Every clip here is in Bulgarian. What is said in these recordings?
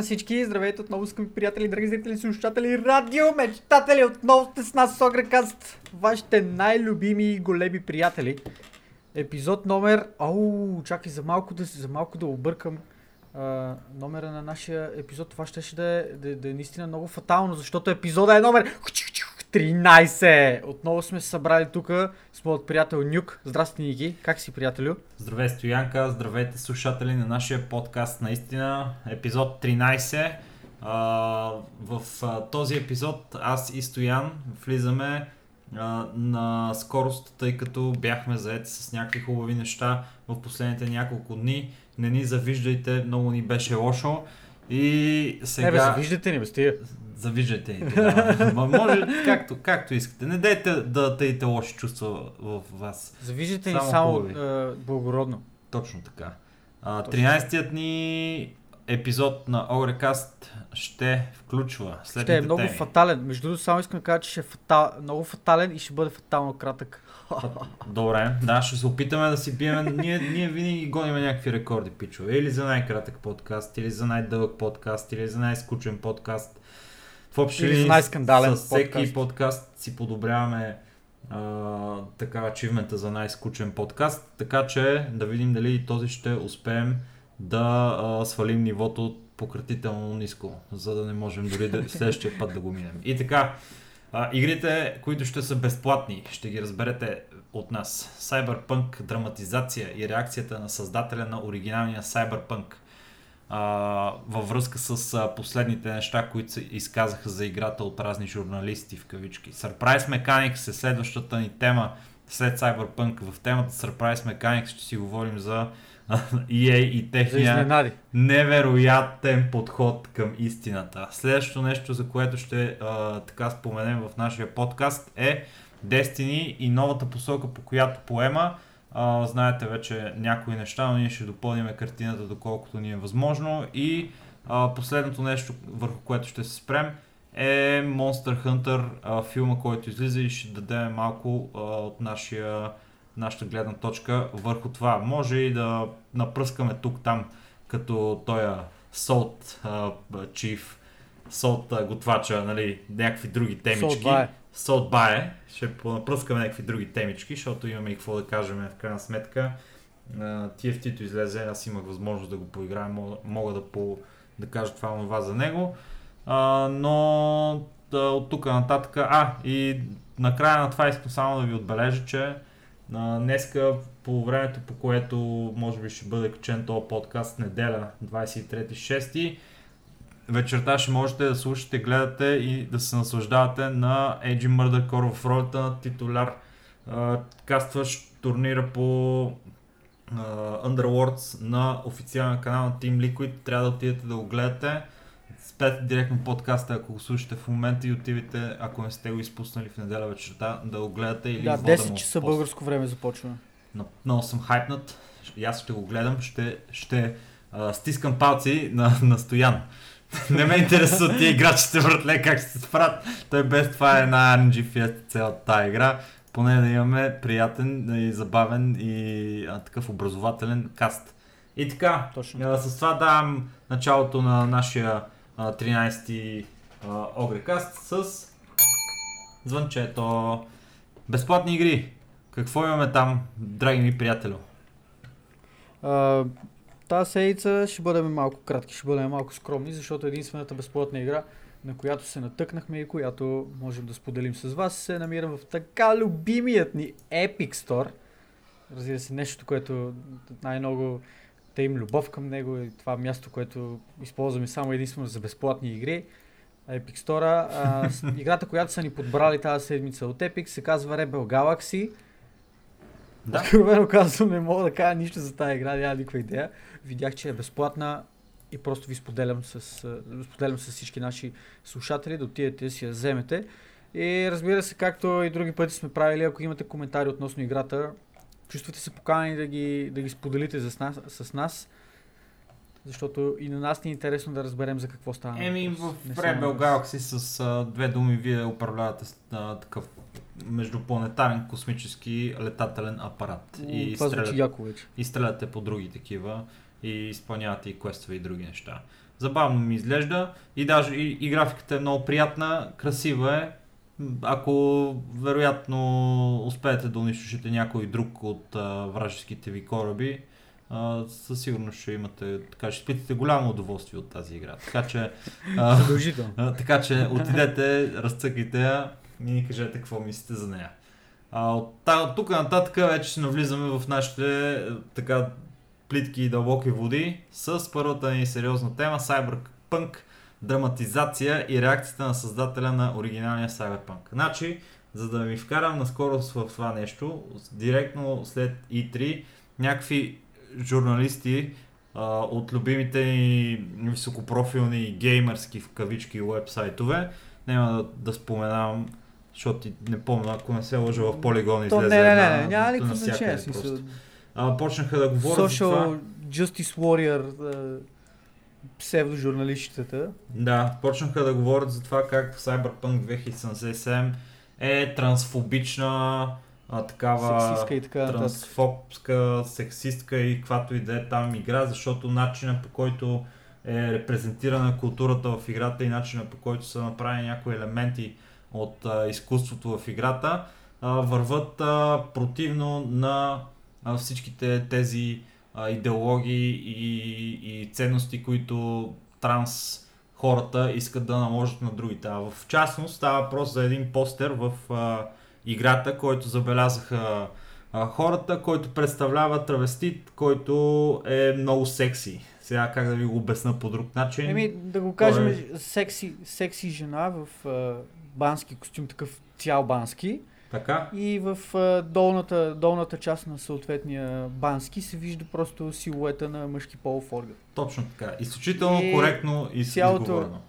На всички, здравейте отново, скъпи приятели, драги зрители, слушатели, радио, мечтатели, отново сте с нас с Огрекаст, вашите най-любими и големи приятели. Епизод номер... Ау, чакай за малко да, за малко да объркам а, номера на нашия епизод. Това ще да е, да, да е наистина много фатално, защото епизода е номер 13. Отново сме се събрали тук с моят приятел Нюк. Здрасти, Ники. Как си, приятелю? Здравей, Стоянка. Здравейте, слушатели на нашия подкаст. Наистина, епизод 13. А, в а, този епизод аз и Стоян влизаме а, на скорост, тъй като бяхме заети с някакви хубави неща в последните няколко дни. Не ни завиждайте, много ни беше лошо. И сега... Не бе, завиждате ни, бе, стига. Завиждайте ни. Да. Може, както, както искате. Не дайте да таите лоши чувства в вас. Завиждате ни само, само благородно. Точно така. А, 13-тият ни епизод на Огрекаст ще включва следните Ще е много теми. фатален. Между другото, само искам да кажа, че ще е фатал... много фатален и ще бъде фатално кратък. Добре, да, ще се опитаме да си биеме. Ние, ние винаги гоним някакви рекорди, пичове. Или за най-кратък подкаст, или за най-дълъг подкаст, или за най-скучен подкаст. В общи или най-скандален с всеки подкаст. подкаст си подобряваме а, така ачивмента за най-скучен подкаст, така че да видим дали този ще успеем да а, свалим нивото пократително ниско, за да не можем дори да, следващия път да го минем. И така, а, игрите, които ще са безплатни, ще ги разберете от нас. Cyberpunk, драматизация и реакцията на създателя на оригиналния Cyberpunk. А, във връзка с а, последните неща, които се изказаха за играта от разни журналисти в кавички. Surprise Mechanics е следващата ни тема след Cyberpunk. В темата Surprise Mechanics ще си говорим за EA и техния невероятен подход към истината. Следващото нещо, за което ще а, така споменем в нашия подкаст е Destiny и новата посока, по която поема. А, знаете вече някои неща, но ние ще допълним картината доколкото ни е възможно. И а, последното нещо, върху което ще се спрем, е Monster Hunter, а, филма, който излиза и ще дадем малко а, от нашия нашата гледна точка върху това. Може и да напръскаме тук-там, като той Salt uh, Chief, Salt готвача, нали, някакви други темички. Salt Bae. Ще напръскаме някакви други темички, защото имаме и какво да кажем в крайна сметка. TFT-то излезе, аз имах възможност да го поиграя, мога, да, по, да кажа това това за него. Uh, но да, от тук нататък, а и накрая на това искам само да ви отбележа, че днеска по времето, по което може би ще бъде качен този подкаст, неделя, 23.6. Вечерта ще можете да слушате, гледате и да се наслаждавате на Murder Core в ролята на титуляр. кастващ турнира по uh, Underworlds на официален канал на Team Liquid. Трябва да отидете да го гледате спете директно подкаста, ако го слушате в момента и отивате, ако не сте го изпуснали в неделя вечерта, да го гледате или Да, 10 часа българско време започва. Но, много съм хайпнат. И аз ще го гледам, ще, ще а, стискам палци на, на Стоян. Не ме интересува тия играчите, братле, как ще се справят. Той без това е една RNG Fiesta цялата тази игра. Поне да имаме приятен и забавен и а, такъв образователен каст. И така, Точно. А, с това давам началото на нашия 13-ти Огрекаст с звънчето. Безплатни игри. Какво имаме там, драги ми приятелю? Тази седмица ще бъдем малко кратки, ще бъдем малко скромни, защото единствената безплатна игра, на която се натъкнахме и която можем да споделим с вас, се намира в така любимият ни Epic Store. Разбира се, нещо, което най-много те им любов към него и това място, което използваме само единствено за безплатни игри. Epic Store. А, играта, която са ни подбрали тази седмица от Epic, се казва Rebel Galaxy. Да. Откровено казвам, не мога да кажа нищо за тази игра, няма никаква идея. Видях, че е безплатна и просто ви споделям с, споделям с всички наши слушатели да отидете да си я вземете. И разбира се, както и други пъти сме правили, ако имате коментари относно играта, чувствате се поканени да ги, да ги споделите с нас, с нас, защото и на нас ни е интересно да разберем за какво става. Еми, в Rebel Galaxy с а, две думи вие управлявате а, такъв междупланетарен космически летателен апарат. и, това стреляте, яко вече. и стреляте по други такива и изпълнявате и квестове и други неща. Забавно ми изглежда и даже и, и графиката е много приятна, красива е. Ако вероятно успеете да унищожите някой друг от а, вражеските ви кораби, а, със сигурност ще имате, така ще изпитате голямо удоволствие от тази игра. Така че, а, а, така че отидете, разцъкайте я и ни кажете какво мислите за нея. А, от, от тук нататък вече навлизаме в нашите е, така плитки и дълбоки води с първата ни сериозна тема Cyberpunk, драматизация и реакцията на създателя на оригиналния Cyberpunk. Значи, за да ми вкарам наскоро в това нещо, директно след E3, някакви журналисти а, от любимите ни високопрофилни геймърски в кавички вебсайтове, няма да, да споменавам, защото ти не помня, ако не се лъжа в полигон излезе не, не, не, не, няма никакво значение. А, почнаха да говорят за това. social justice warrior, а, псевдожурналистчетата. Да, почнаха да говорят за това как Cyberpunk 2077 е трансфобична, а, такава Сексистка и така трансфобска, сексистка и каквато и да е там игра, защото начина по който е репрезентирана културата в играта и начина по който са направени някои елементи от а, изкуството в играта, а, върват а, противно на а, всичките тези а, идеологии и, и ценности, които транс хората искат да наложат на другите. А в частност става въпрос за един постер в а, играта, който забелязаха а, хората, който представлява травестит, който е много секси. Сега как да ви го обясна по друг начин? Еми, да го кажем, Той секси, секси жена в а, бански костюм, такъв цял бански. Така? И в а, долната, долната част на съответния бански се вижда просто силуета на мъжки полов орган. Точно така. Изключително И коректно и цялото- изговорено.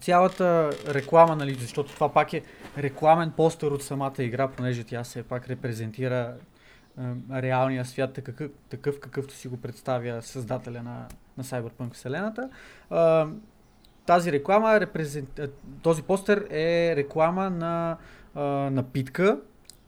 Цялата реклама, нали, защото това пак е рекламен постер от самата игра, понеже тя все пак репрезентира а, реалния свят такъв, такъв, какъвто си го представя създателя на, на Cyberpunk вселената. А, тази реклама, репрезент... а, този постер е реклама на а, напитка,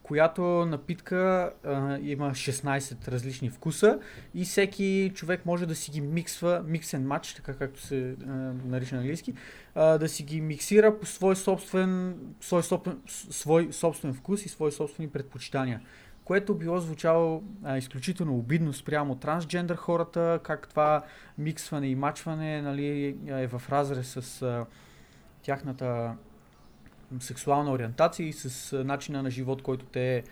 която напитка а, има 16 различни вкуса и всеки човек може да си ги миксва, микс and матч, така както се а, нарича на английски, а, да си ги миксира по свой собствен, свой, собствен, свой собствен вкус и свои собствени предпочитания. Което било звучало а, изключително обидно спрямо трансджендър хората, как това миксване и мачване нали, е в разрез с а, тяхната сексуална ориентация и с а, начина на живот, който те,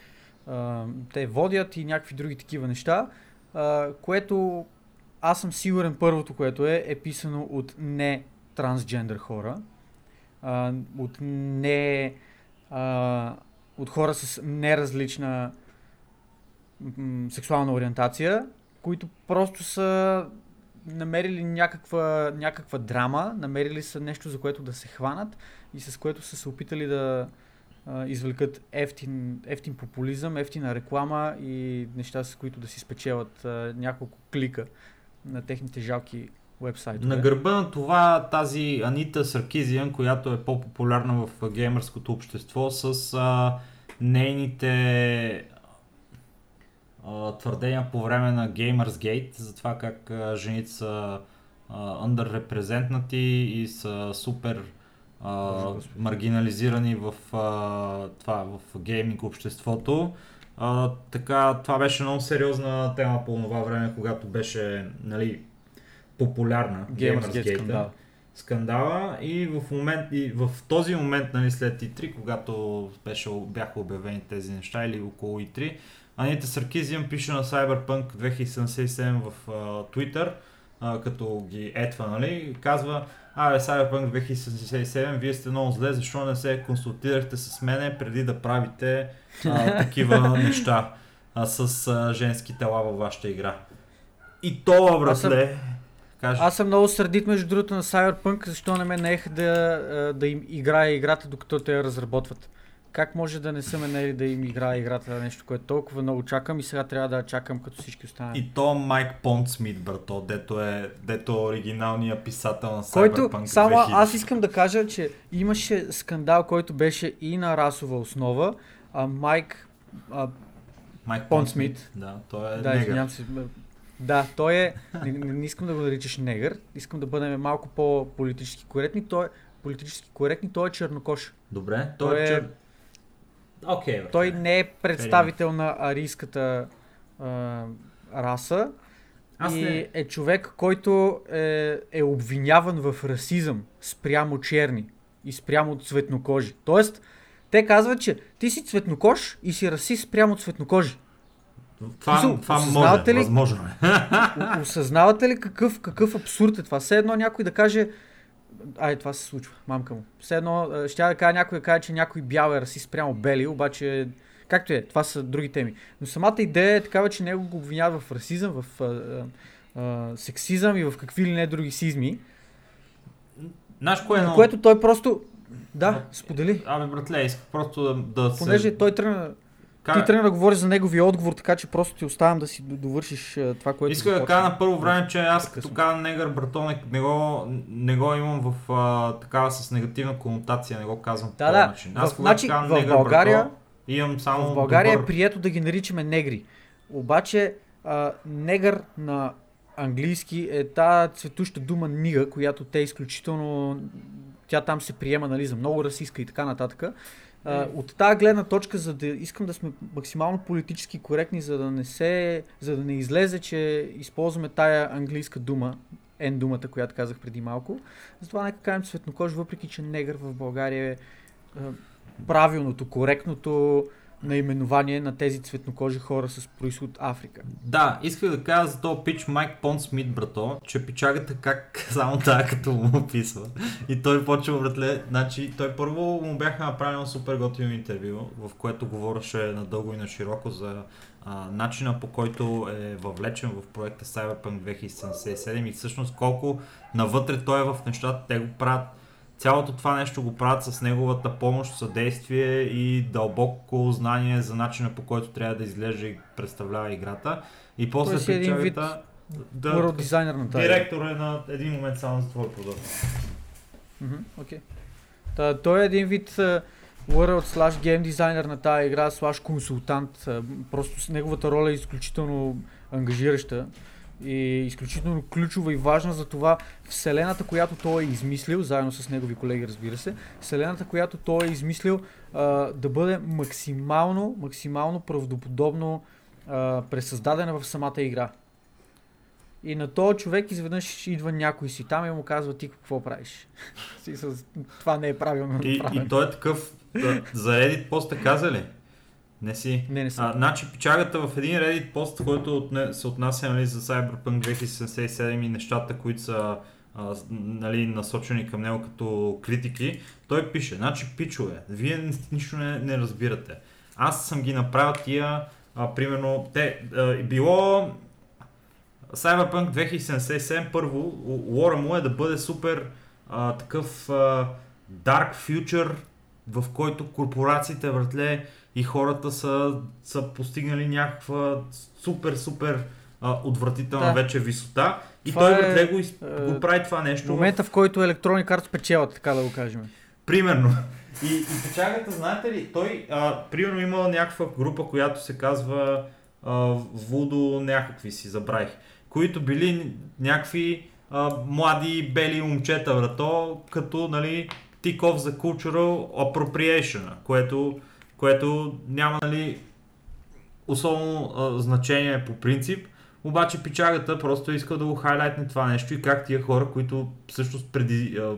а, те водят и някакви други такива неща, а, което аз съм сигурен първото, което е, е писано от не трансджендър хора, а, от не а, от хора с неразлична сексуална ориентация, които просто са намерили някаква, някаква драма, намерили са нещо, за което да се хванат и с което са се опитали да а, извлекат ефтин, ефтин популизъм, ефтина реклама и неща, с които да си спечелят а, няколко клика на техните жалки вебсайтове. На гърба на това тази Анита Саркизиан, която е по-популярна в геймърското общество с а, нейните твърдения по време на Gamersgate за това как жените са а, underrepresented и са супер а, маргинализирани в, а, това, в гейминг обществото. А, така, това беше много сериозна тема по това време, когато беше нали, популярна Gamersgate скандал. скандала и в, момент, и в този момент нали, след И3, когато беше, бяха обявени тези неща или около И3, Анита Саркизиан пише на Cyberpunk 2077 в а, Twitter, а, като ги етва, нали, казва Абе, Cyberpunk 2077, вие сте много зле, защо не се консултирахте с мене преди да правите а, такива неща а, с а, женски тела във вашата игра. И съм- братле, кажи. Аз съм много сърдит между другото на Cyberpunk, защо не ме наеха да, да им играя играта, докато те я разработват. Как може да не са ме наели да им играя играта, нещо, което толкова много чакам и сега трябва да чакам като всички останали. И то Майк Понтсмит, брато, дето е, дето е оригиналният писател на Cyberpunk Който, само 2000. аз искам да кажа, че имаше скандал, който беше и на расова основа, а Майк, а, Майк Понтсмит. Да, той е да, негър. се, Да, той е, не, не, не искам да го наричаш негър, искам да бъдем малко по-политически коректни. Той е политически коректни, той е чернокош. Добре, той, Той е... е- чер- Окей, бе. Той не е представител на арийската а, раса Аз и не... е човек, който е, е обвиняван в расизъм спрямо черни и спрямо цветнокожи. Тоест, те казват, че ти си цветнокож и си расист спрямо цветнокожи. Това, Смисъл, това може, осъзнавате ли- възможно е. Осъзнавате ли какъв, какъв абсурд е това? Все едно някой да каже, ай, това се случва, мамка му. Все едно, а, ще да кажа някой да каже, че някой бял е расист спрямо бели, обаче, както е, това са други теми. Но самата идея е такава, че него го обвиняват в расизъм, в а, а, сексизъм и в какви ли не други сизми, Знаеш кое е много... което той просто, да, сподели. Абе, братле, исках просто да, да Понеже се... той тръгна, Как... ти тръгна да говориш за неговия отговор, така че просто ти оставям да си довършиш това, което Иска да кажа на първо време, че аз като казвам негър, братон, не- го, не го имам в а, такава с негативна конотация, не го казвам по Да, този да. начин. Аз В- значи, в негър, България- брато, имам само В България добър... е прието да ги наричаме негри. Обаче а, негър на английски е тази цветуща дума нига, която те изключително... Тя там се приема нали, за много расистка и така нататък. А, от тази гледна точка, за да искам да сме максимално политически коректни, за да не се, за да не излезе, че използваме тая английска дума, N думата, която казах преди малко. Затова нека кажем цветнокож, въпреки че негър в България е правилното, коректното наименование на тези цветнокожи хора с происход Африка. Да, исках да кажа за този пич Майк Пон Смит, брато, че пичагата как само тая като му описва. И той почва, братле, значи той първо му бяха направили супер готино интервю, в което говореше надълго и на широко за а, начина по който е въвлечен в проекта Cyberpunk 2077 и всъщност колко навътре той е в нещата, те го правят Цялото това нещо го правят с неговата помощ, съдействие и дълбоко знание за начина по който трябва да изглежда и представлява играта. И после Той е един вид дизайнер на тази. Директор е на един момент само за твой продукт. Окей. Та, той е един вид World slash Game дизайнер на тази игра, slash консултант. А, Просто неговата роля е изключително ангажираща и изключително ключова и важна за това вселената, която той е измислил, заедно с негови колеги, разбира се, вселената, която той е измислил а, да бъде максимално, максимално правдоподобно а, пресъздадена в самата игра. И на този човек изведнъж идва някой си там и му казва ти какво правиш. Това не е правилно И, и той е такъв, да, за Reddit пост те каза ли? Не си. Не, не съм. А, значи печагата в един Reddit пост, който отне, се отнася нали, за Cyberpunk 2077 и нещата, които са а, нали, насочени към него като критики, той пише, значи пичове, вие нищо не, не разбирате. Аз съм ги направил тия, а, примерно, те, а, било Cyberpunk 2077, първо, лора му е да бъде супер а, такъв а, dark future, в който корпорациите, вратле, и хората са, са постигнали някаква супер, супер а, отвратителна Да. вече висота. И Това той, е, братле, го, из... е, го прави това нещо. момента, в който Electronic Arts печелят, така да го кажем. Примерно. И, и печагата, знаете ли, той, а, примерно има някаква група, която се казва Вудо някакви си, забравих, които били някакви а, млади бели момчета, брато, като, нали, tick-off за cultural appropriation, което, което няма, нали, особено а, значение по принцип, обаче пичагата просто иска да го хайлайтне това нещо и как тия хора, които всъщност преди а,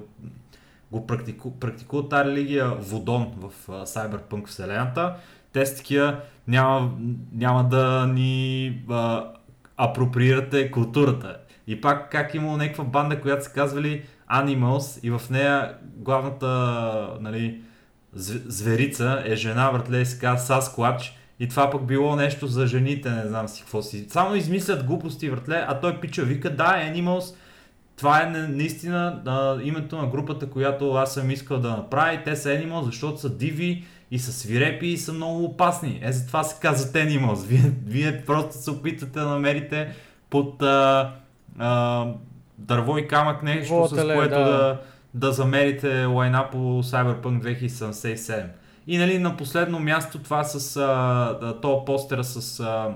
го практику, практикуват тази религия водон в а, Cyberpunk вселената, те с такива няма, няма да ни а, апроприирате културата. И пак как имало някаква банда, която се казвали Animals и в нея главната нали, зверица е жена, братле, и се казва Sasquatch. И това пък било нещо за жените, не знам си какво си. Само измислят глупости, братле, а той пича вика, да, Animals, това е на- наистина а, името на групата, която аз съм искал да направя. Те са Animals, защото са диви и са свирепи и са много опасни. Е, затова се казват Animals. Вие, вие просто се опитвате да намерите под а, а, дърво и камък нещо, Какво с което да. да, да замерите лайна по Cyberpunk 2077. И нали, на последно място това с а, то постера с а,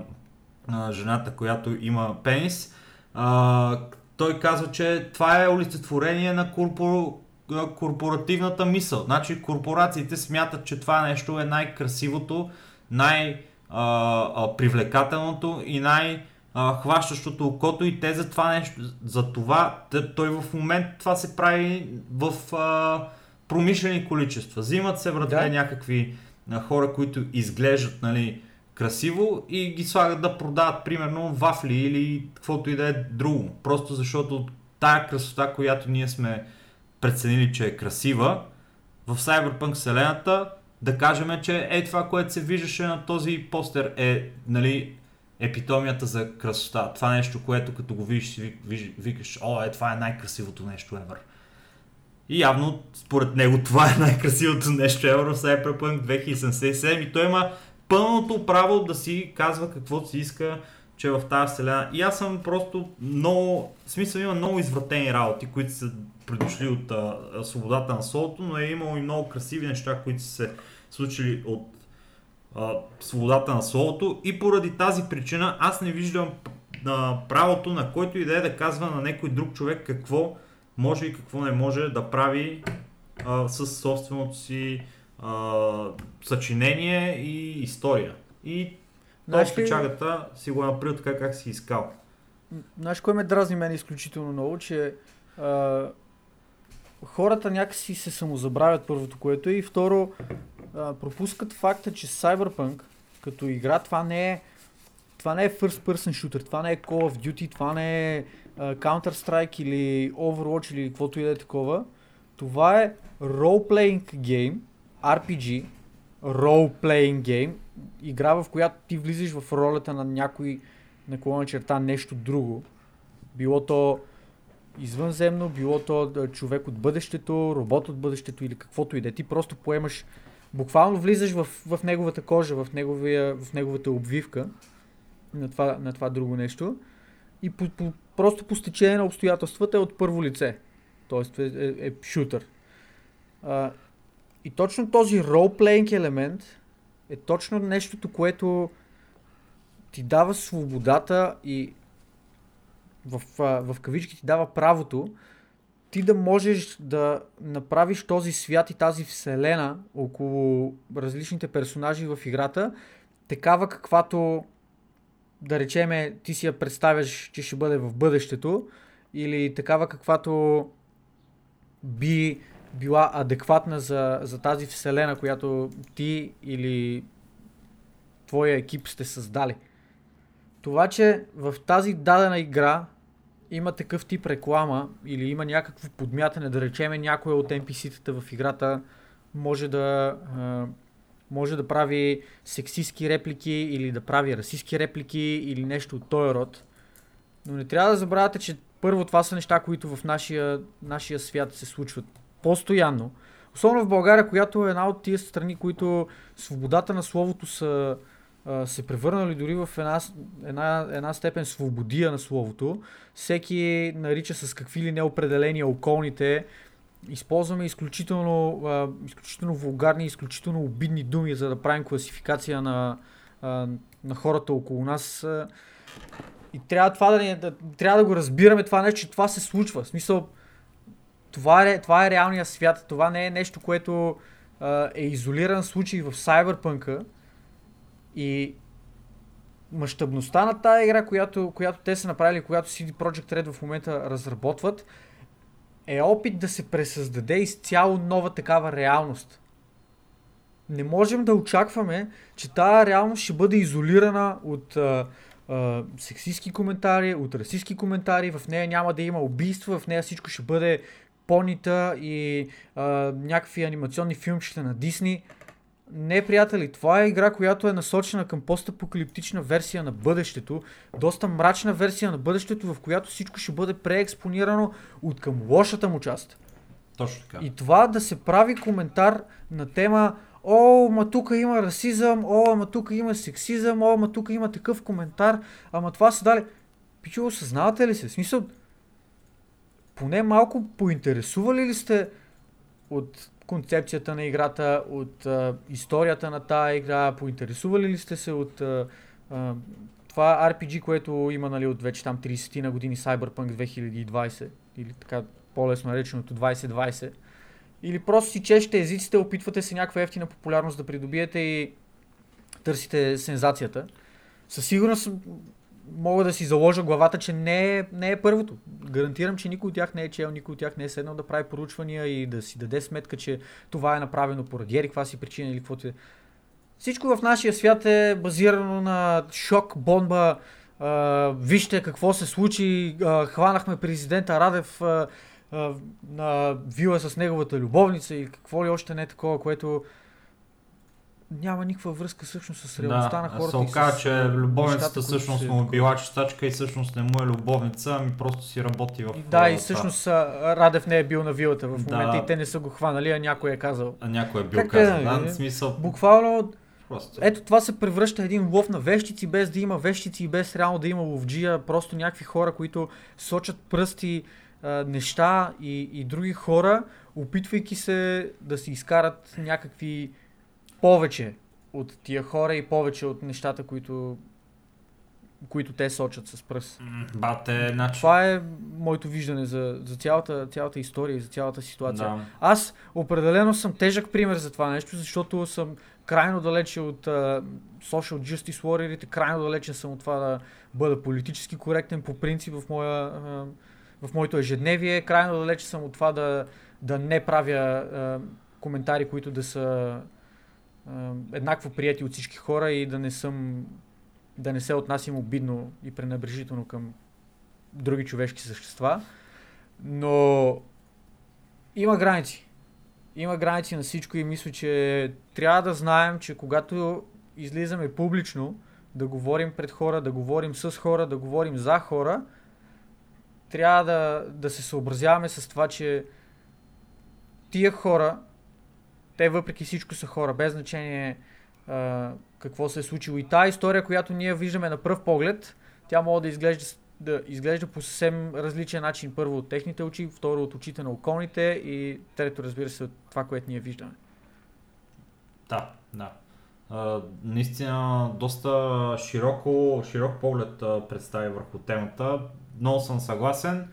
а, жената, която има пенис. А, той казва, че това е олицетворение на корпор... корпоративната мисъл. Значи корпорациите смятат, че това нещо е най-красивото, най-привлекателното и най- хващащото окото и те за това нещо, за това, той в момент това се прави в а, промишлени количества. Взимат се врата да. някакви а, хора, които изглеждат нали, красиво и ги слагат да продават примерно вафли или каквото и да е друго. Просто защото тая красота, която ние сме преценили, че е красива, в Cyberpunk вселената да кажем, че е това, което се виждаше на този постер е нали, епитомията за красота. Това нещо, което като го видиш, викаш, о, е, това е най-красивото нещо ever. И явно, според него, това е най-красивото нещо ever в Cyberpunk 2077 и той има пълното право да си казва какво си иска, че е в тази вселена. И аз съм просто много, в смисъл има много извратени работи, които са придошли от а, свободата на солото, но е имало и много красиви неща, които са се случили от а, свободата на словото и поради тази причина аз не виждам а, правото на който и да е да казва на някой друг човек какво може и какво не може да прави а, с собственото си а, съчинение и история. И Знаеш печагата си го направил така как си искал. Знаеш кой ме дразни мен изключително много, че а, хората някакси се самозабравят първото, което е и второ пропускат факта, че Cyberpunk като игра това не е това не е first person shooter, това не е Call of Duty, това не е Counter-Strike или Overwatch или каквото и да е такова. Това е role-playing game, RPG, role-playing game, игра в която ти влизаш в ролята на някой наклона черта нещо друго. Било то извънземно, било то човек от бъдещето, робот от бъдещето или каквото и да е. Ти просто поемаш буквално влизаш в, в неговата кожа, в, неговия, в неговата обвивка на това, на това друго нещо и по, по, просто по стечение на обстоятелствата е от първо лице. Тоест е, е, е шутър. А, и точно този ролплейнг елемент е точно нещото, което ти дава свободата и в, в кавички ти дава правото ти да можеш да направиш този свят и тази вселена около различните персонажи в играта, такава каквато, да речеме, ти си я представяш, че ще бъде в бъдещето, или такава каквато би била адекватна за, за тази вселена, която ти или твоя екип сте създали. Това, че в тази дадена игра има такъв тип реклама или има някакво подмятане, да речеме някоя от NPC-тата в играта може да, може да прави сексистски реплики или да прави расистски реплики или нещо от този род. Но не трябва да забравяте, че първо това са неща, които в нашия, нашия свят се случват постоянно. Особено в България, която е една от тия страни, които свободата на словото са се превърнали дори в една, една, една степен свободия на словото. Всеки нарича с какви ли неопределения околните. Използваме изключително, а, изключително вулгарни, изключително обидни думи, за да правим класификация на, на хората около нас. И трябва това да, не, да, трябва да го разбираме това нещо, че това се случва. В смисъл, това е, това е реалният свят. Това не е нещо, което е изолиран случай в Cyberpunk и мащабността на тази игра, която, която те са направили, която CD Projekt Red в момента разработват, е опит да се пресъздаде изцяло нова такава реалност. Не можем да очакваме, че тази реалност ще бъде изолирана от а, а, сексистски коментари, от расистски коментари, в нея няма да има убийства, в нея всичко ще бъде понита и а, някакви анимационни филмчета на Дисни. Не, приятели, това е игра, която е насочена към постапокалиптична версия на бъдещето, доста мрачна версия на бъдещето, в която всичко ще бъде преекспонирано от към лошата му част. Точно така. И това да се прави коментар на тема О, ма тук има расизъм, о, ма тук има сексизъм, о, ма тук има такъв коментар, ама това са дали. Пичо, осъзнавате ли се? В смисъл, поне малко поинтересували ли сте от концепцията на играта, от а, историята на тази игра, поинтересували ли сте се от а, а, това RPG, което има нали, от вече там 30 на години Cyberpunk 2020 или така по-лесно нареченото 2020 или просто си чешете езиците, опитвате се някаква ефтина популярност да придобиете и търсите сензацията. Със сигурност мога да си заложа главата, че не е, не е първото. Гарантирам, че никой от тях не е чел, никой от тях не е седнал да прави поручвания и да си даде сметка, че това е направено поради ери, каква си причина или каквото е. Всичко в нашия свят е базирано на шок, бомба, а, вижте какво се случи, а, хванахме президента Радев а, а, на вила с неговата любовница и какво ли още не е такова, което няма никаква връзка всъщност с реалността да, на хората. се оказа, че а, любовницата всъщност му е била чистачка и всъщност не му е любовница, ами просто си работи в... И Да, и всъщност Радев не е бил на вилата в Да. момента и те не са го хванали, а някой е казал. А някой е бил Как е, казан. Да, нали? в смисъл... Буквално, Просто. ето това се превръща един лов на вещици, без да има вещици и без реално да има ловджия, просто някакви хора, които сочат пръсти а, неща и, и други хора, опитвайки се да си изкарат някакви повече от тия хора и повече от нещата, които, които те сочат с пръст. Бате, значи... Това е моето виждане за, за цялата, цялата история и за цялата ситуация. Да. Аз определено съм тежък пример за това нещо, защото съм крайно далече от uh, social justice warriorите, крайно далече съм от това да бъда политически коректен по принцип в, моя, uh, в моето ежедневие, крайно далече съм от това да, да не правя uh, коментари, които да са еднакво прияти от всички хора и да не съм да не се отнасям обидно и пренебрежително към други човешки същества. Но има граници. Има граници на всичко и мисля, че трябва да знаем, че когато излизаме публично, да говорим пред хора, да говорим с хора, да говорим за хора, трябва да, да се съобразяваме с това, че тия хора, те въпреки всичко са хора, без значение а, какво се е случило. И тази история, която ние виждаме на пръв поглед, тя може да изглежда, да изглежда по съвсем различен начин. Първо от техните очи, второ от очите на околните и трето, разбира се, от това, което ние виждаме. Да, да. А, наистина доста широко, широк поглед а, представи върху темата. Много съм съгласен.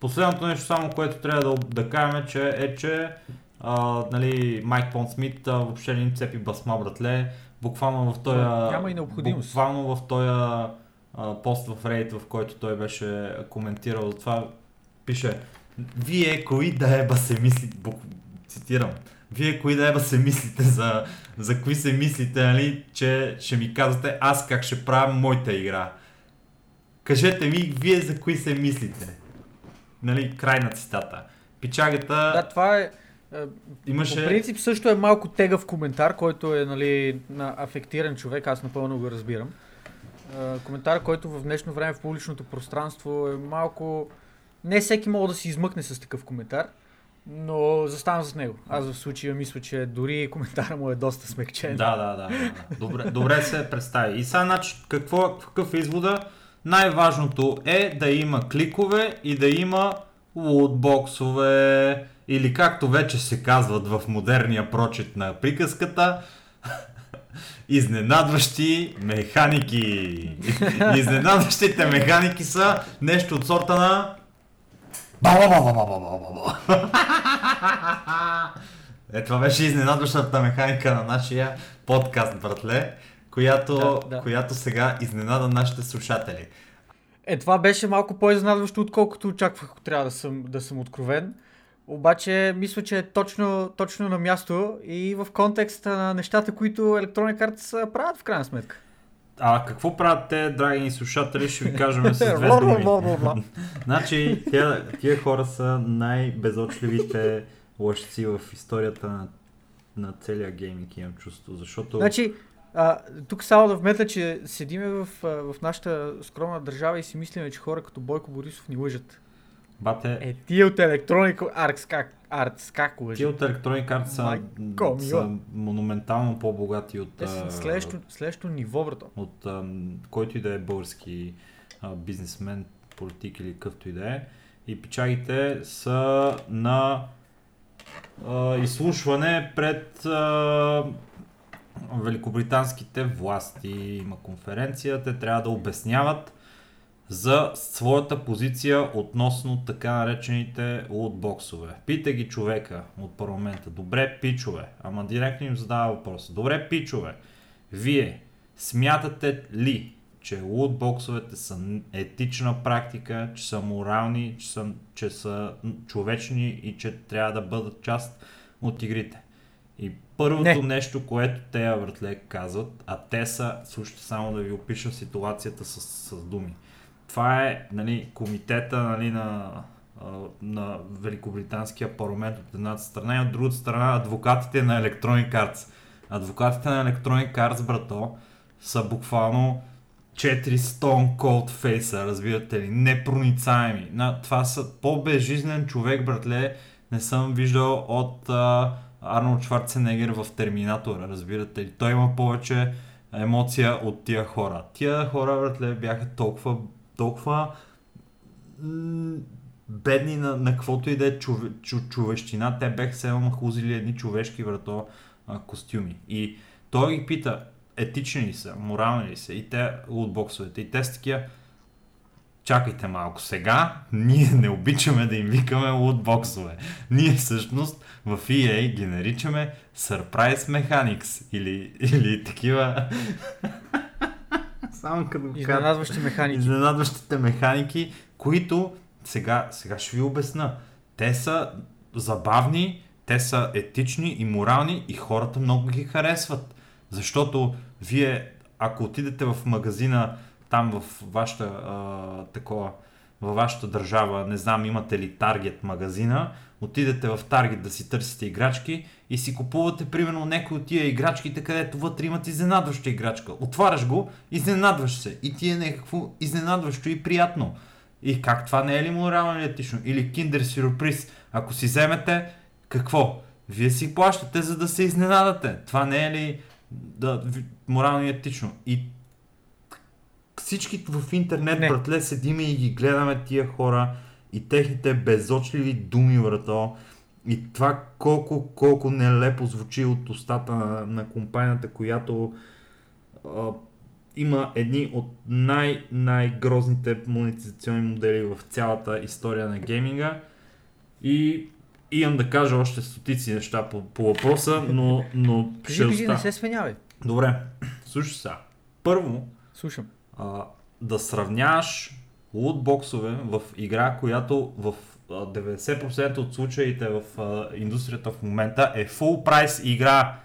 Последното нещо само, което трябва да, да кажем, че е, че а, нали, Майк Пон Смит а, въобще не им цепи басма, братле. Буквално в този... Няма и необходимост. Буквално в този пост в Reddit, в който той беше коментирал за това, пише Вие кои да еба се мислите, бук... цитирам, Вие кои да еба се мислите за, за кои се мислите, нали, че ще ми казвате аз как ще правя моята игра. Кажете ми, вие за кои се мислите. Нали, край на цитата. Пичагата Да, това е... е, имаше... По принцип също е малко тегъв коментар, който е нали, на афектиран човек, аз напълно го разбирам. Е, коментар, който в днешно време в публичното пространство е малко... Не всеки мога да си измъкне с такъв коментар, но заставам с него. Аз в случая мисля, че дори коментара му е доста смекчен. Да, да, да. да, да. Добре, добре се представи. И сега, значи, какво, какъв е извода? Най-важното е да има кликове и да има лутбоксове или както вече се казват в модерния прочит на приказката, изненадващи механики. Изненадващите механики са нещо от сорта на. Е, това беше изненадващата механика на нашия подкаст, братле, която, Да, да. която сега изненада нашите слушатели. Е, това беше малко по-изненадващо, отколкото очаквах, ако трябва да съм, да съм откровен. Обаче, мисля, че е точно, точно на място и в контекста на нещата, които Electronic Arts правят в крайна сметка. А какво правят те, драги ни слушатели, ще ви кажем с две думи. Значи, тия, тия хора са най-безочливите лъжци в историята на, на целия гейминг, имам чувство, защото... Значи, а, тук само да вметна, че седиме в, в нашата скромна държава и си мислиме, че хора като Бойко Борисов ни лъжат. Бате, Е, тия от Electronic Arts как, Arts, как Тия лъжат? от Electronic Arts са, Майко са монументално по-богати от, Те са а, следващо, следващо ниво, брато. от а, който и да е български а, бизнесмен, политик или какъвто и да е. И печагите са на а, изслушване пред а, великобританските власти. Има конференция, те трябва да обясняват за своята позиция относно така наречените лутбоксове. Пита ги човека от парламента. Добре, пичове. Ама директно им задава въпроса. Добре, пичове. Вие смятате ли, че лутбоксовете са етична практика, че са морални, че са, че са човечни и че трябва да бъдат част от игрите? И първото Не. нещо, което те вратле казват, а те са, слушайте само да ви опиша ситуацията с, с думи. Това е нали, комитета нали, на, на Великобританския парламент от едната страна и от другата страна адвокатите на Electronic Arts. Адвокатите на Electronic Arts, брато, са буквално 4 Stone Cold Face, разбирате ли, непроницаеми. На, това са по-безжизнен човек, братле, не съм виждал от а, Арнолд Шварценегер в Терминатора, разбирате ли. Той има повече емоция от тия хора. Тия хора, братле, бяха толкова, толкова бедни на, на каквото и да е чове, чу, човещина. Те бяха се хузили едни човешки врато костюми. И той ги пита, етични ли са, морални ли са и те лутбоксовете. И те са такива, чакайте малко сега, ние не обичаме да им викаме лутбоксове. Ние всъщност в EA ги наричаме Surprise Mechanics или, или такива... Само като Изненадващи механики. Изненадващите механики, които сега, сега ще ви обясна. Те са забавни, те са етични и морални и хората много ги харесват. Защото вие, ако отидете в магазина, там в вашата а, такова, във вашата държава, не знам имате ли Target магазина, отидете в Target да си търсите играчки и си купувате примерно някои от тия играчките, където вътре имат изненадваща играчка. Отваряш го, изненадваш се и ти е някакво изненадващо и приятно. И как това не е ли морално или етично? Или Kinder Surprise, ако си вземете, какво? Вие си плащате, за да се изненадате. Това не е ли да, морално и етично. И всички в интернет, не. братле, седиме и ги гледаме тия хора и техните безочливи думи, брато. И това колко, колко нелепо звучи от устата на, на компанията, която а, има едни от най- най-грозните монетизационни модели в цялата история на гейминга. И имам да кажа още стотици неща по, по въпроса, но, но кажи, ще кажи, не се свинявай. Добре, слушай сега. Първо, Слушам. А, да сравняваш лутбоксове в игра, която в 90% от случаите в а, индустрията в момента е full прайс игра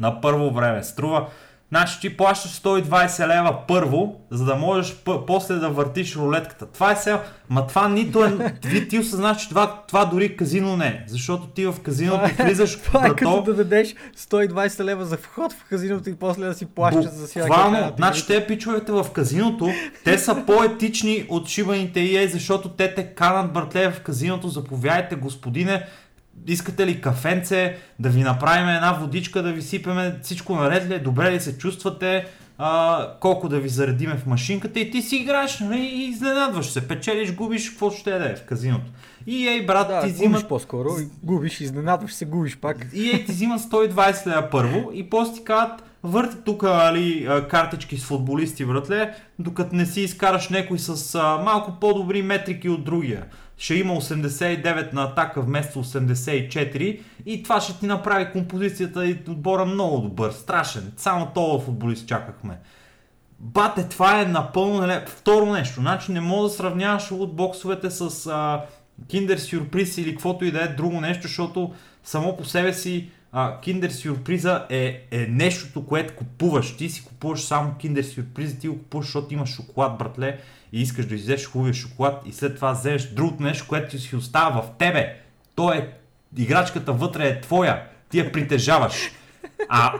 на първо време. Струва Значи ти плащаш 120 лева първо, за да можеш п- после да въртиш рулетката. Това е сега, ма това нито е, ти, ти осъзнаш, че това, това дори казино не е, защото ти в казиното е- влизаш Това е като да дадеш 120 лева за вход в казиното и после да си плащаш за всяка Буквално, значи те пичовете в казиното, те са по-етични от шибаните EA, защото те те канат братле в казиното, заповядайте господине, искате ли кафенце, да ви направим една водичка, да ви сипеме всичко наред ли, е? добре ли се чувствате, а, колко да ви заредиме в машинката и ти си играеш нали, и изненадваш се, печелиш, губиш, какво ще да е в казиното. И ей, брат, да, ти взима... по-скоро, губиш, изненадваш се, губиш пак. И ей, ти взима 120 лева първо и после ти казват, върти тук али, картички с футболисти, братле, докато не си изкараш някой с а, малко по-добри метрики от другия ще има 89 на атака вместо 84 и това ще ти направи композицията и отбора много добър, страшен. Само този футболист чакахме. Бате, това е напълно нелепо. Второ нещо, значи не мога да сравняваш лутбоксовете с а, Kinder Surprise или каквото и да е друго нещо, защото само по себе си а, Kinder Surprise е, е нещото, което купуваш. Ти си купуваш само Kinder Surprise, ти го купуваш, защото имаш шоколад, братле и искаш да изядеш хубавия шоколад и след това вземеш другото нещо, което ти си остава в тебе. То е, играчката вътре е твоя, ти я притежаваш. А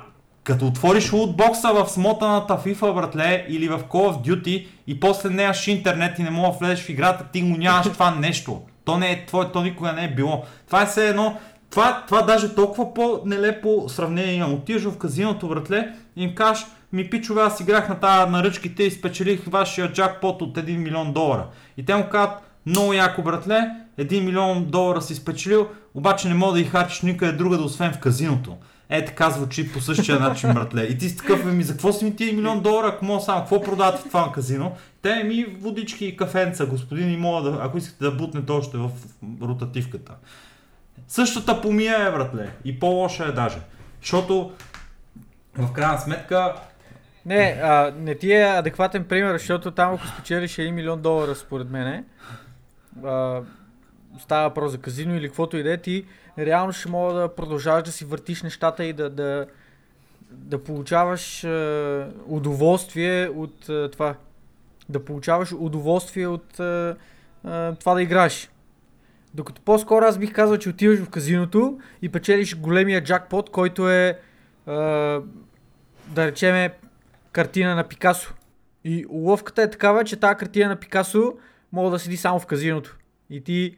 като отвориш лутбокса в смотаната FIFA, братле, или в Call of Duty и после нямаш интернет и не мога да влезеш в играта, ти го нямаш това нещо. То не е твое, то никога не е било. Това е все едно, това, това даже толкова по-нелепо сравнение имам. Отиваш в казиното, братле, и им кажеш, ми пичове, аз играх на тази наръчките и спечелих вашия джакпот от 1 милион долара. И те му казват, много яко братле, 1 милион долара си спечелил, обаче не мога да ги харчиш никъде друга да освен в казиното. Е, така звучи по същия начин, братле. И ти си такъв, ми за какво си ми тия милион долара, ако мога само, какво продавате в това казино? Те ми водички и кафенца, господин, и мога да, ако искате да бутнете още в ротативката. Същата помия е, братле. И по-лоша е даже. Защото в крайна сметка Не, а, не ти е адекватен пример, защото там ако спечелиш 1 милион долара, според мен, а, става въпрос за казино или каквото и да е, ти реално ще мога да продължаваш да си въртиш нещата и да, да, да получаваш а, удоволствие от а, това. Да получаваш удоволствие от а, а, това да играеш. Докато по-скоро аз бих казал, че отиваш в казиното и печелиш големия джакпот, който е а, да речеме картина на Пикасо. И уловката е такава, че тази картина на Пикасо мога да седи само в казиното. И ти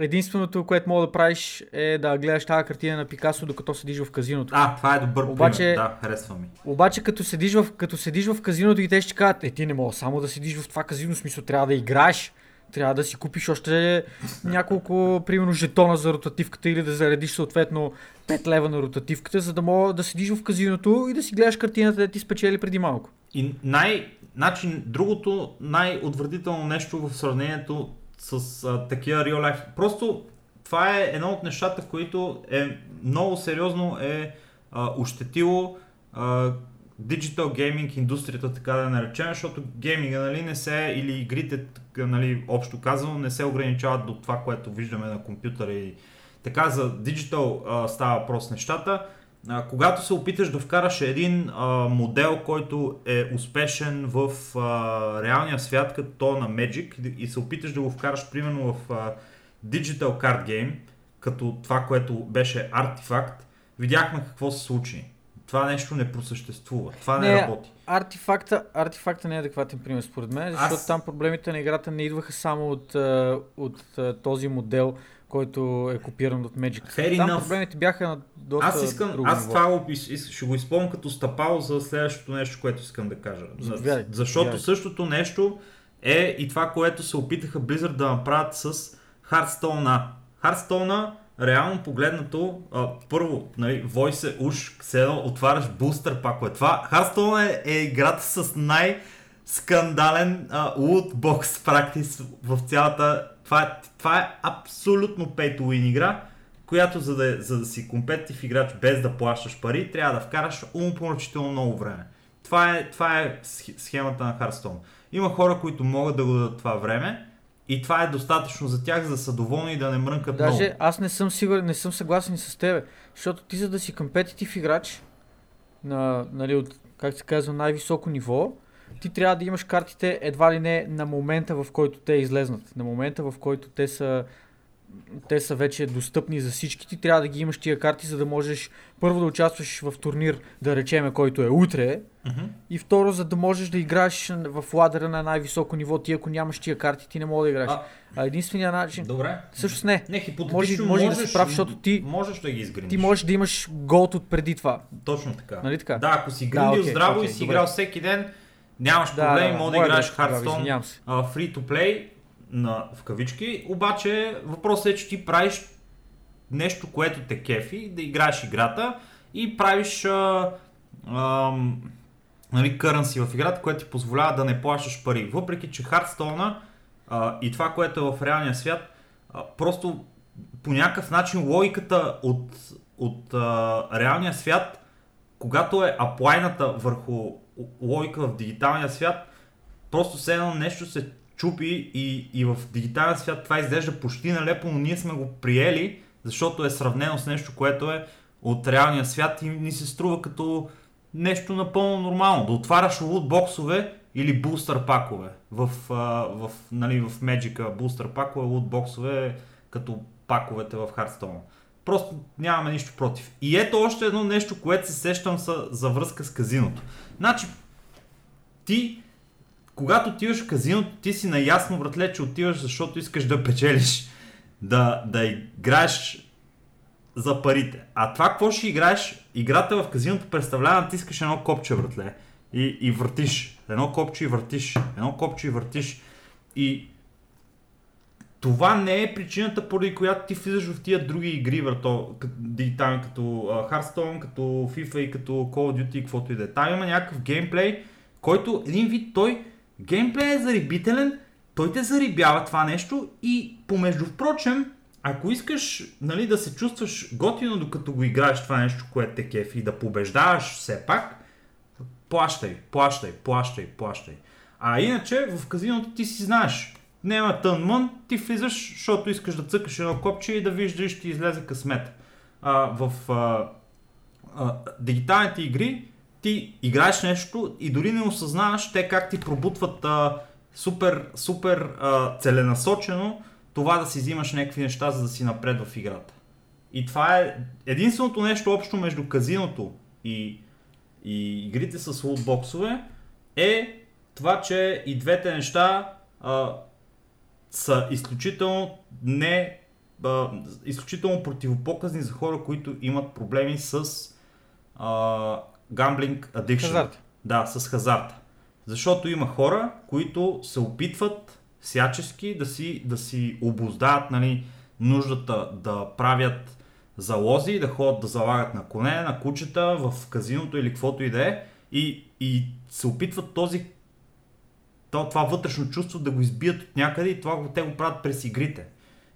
единственото, което мога да правиш е да гледаш тази картина на Пикасо, докато седиш в казиното. А, това е добър Обаче- пример. Да, харесва ми. Обаче като седиш, в, като седиш в казиното и те ще кажат, е ти не мога само да седиш в това казино, смисъл трябва да играеш. Трябва да си купиш още няколко, примерно, жетона за ротативката или да заредиш съответно 5 лева на ротативката, за да мога да седиш в казиното и да си гледаш картината, да ти спечели преди малко. И най... Значи, другото най-отвратително нещо в сравнението с а, такива real life. Просто това е едно от нещата, в които е много сериозно е а, ощетило а, digital gaming индустрията, така да наречем, защото гейминга нали, не се, или игрите, нали, общо казано, не се ограничават до това, което виждаме на компютъра и така за диджитал става въпрос нещата. А, когато се опиташ да вкараш един а, модел, който е успешен в а, реалния свят, като то на Magic, и се опиташ да го вкараш примерно в а, Digital Card Game, като това, което беше артефакт, видяхме какво се случи. Това нещо не просъществува. Това не, Не, работи. Артефакта, артефакта не е адекватен пример според мен, защото Аз- там проблемите на играта не идваха само от, от този модел, който е копиран от Magic. Fair там enough. проблемите бяха на доста Аз искам, друго аз това го, ще го използвам като стъпало за следващото нещо, което искам да кажа. За- Заповядай, Защото заповядай. същото нещо е и това, което се опитаха Blizzard да направят с Hearthstone. Hearthstone, реално погледнато, а, първо, нали, Voice е уж, все отваряш бустер пакове. Това Hearthstone е, е играта с най- скандален lootbox практис в цялата... Това, е- това е абсолютно pay to win игра, която за да, за да си компетитив играч без да плащаш пари, трябва да вкараш умопомрачително много време. Това е, това е сх- схемата на Hearthstone. Има хора, които могат да го дадат това време и това е достатъчно за тях, за да са доволни и да не мрънкат Даже много. аз не съм сигурен, не съм съгласен с тебе, защото ти за да си компетитив играч на, нали, от, как се казва, най-високо ниво, ти трябва да имаш картите едва ли не на момента, в който те излезнат. На момента, в който те са, те са вече достъпни за всички. Ти трябва да ги имаш тия карти, за да можеш първо да участваш в турнир, да речеме, който е утре, Мгм. и второ, за да можеш да играеш в ладера на най-високо ниво. Ти ако нямаш тия карти, ти не мога да играеш. А, А единствения начин... Добре. Всъщност не. Не, Може- може и да си можеш, прав, защото ти- можеш да ги изгриниш. Ти можеш да имаш голд от преди това. Точно така. Нали така? Да, ако си Да, гриндил окей, здраво окей, и си добре. играл всеки ден, нямаш Да, проблем, да, може да играеш Hearthstone се. free to play на, в кавички, обаче въпросът е, че ти правиш нещо, което те кефи, да играеш играта и правиш а, ам, нали, currency в играта, което ти позволява да не плащаш пари. Въпреки, че Hearthstone а, и това, което е в реалния свят, а, просто по някакъв начин логиката от, от а, реалния свят, когато е аплайната върху логика в дигиталния свят, просто все едно нещо се чупи и, и в дигиталния свят това изглежда почти налепо, но ние сме го приели, защото е сравнено с нещо, което е от реалния свят и ни се струва като нещо напълно нормално. Да отваряш лутбоксове или бустър пакове. В, а, в, нали, в Magic бустър пакове, лутбоксове като паковете в Hearthstone. Просто нямаме нищо против. И ето още едно нещо, което се сещам са, за връзка с казиното. Значи, ти, когато отиваш в казиното, ти си наясно, братле, че отиваш, защото искаш да печелиш, да, да играеш за парите. А това какво ще играеш? Играта в казиното представлява, натискаш едно копче, братле. И, и въртиш. Едно копче и въртиш. Едно копче и въртиш. И това не е причината, поради която ти влизаш в тия други игри, върто, дигитални, като Hearthstone, като FIFA и като Call of Duty каквото и да е. Там има някакъв геймплей, който един вид той, геймплей е зарибителен, той те зарибява това нещо и помежду впрочем, ако искаш нали, да се чувстваш готино докато го играеш това нещо, което те кефи и да побеждаваш все пак, плащай, плащай, плащай, плащай. А иначе в казиното ти си знаеш, няма тън мън, ти влизаш, защото искаш да цъкаш едно копче и да виждаш, ще излезе късмет. А, в а, а, дигиталните игри ти играеш нещо и дори не осъзнаваш те как ти пробутват а, супер, супер а, целенасочено това да си взимаш някакви неща, за да си напред в играта. И това е единственото нещо общо между казиното и, и игрите с лутбоксове е това, че и двете неща а, са изключително не а, изключително противопоказни за хора, които имат проблеми с а, гамблинг addiction. Хазарт. Да, с хазарта. Защото има хора, които се опитват всячески да си, да си обоздават нали, нуждата да правят залози, да ходят да залагат на коне, на кучета, в казиното или каквото и да е. И, и се опитват този това вътрешно чувство да го избият от някъде и това те го правят през игрите.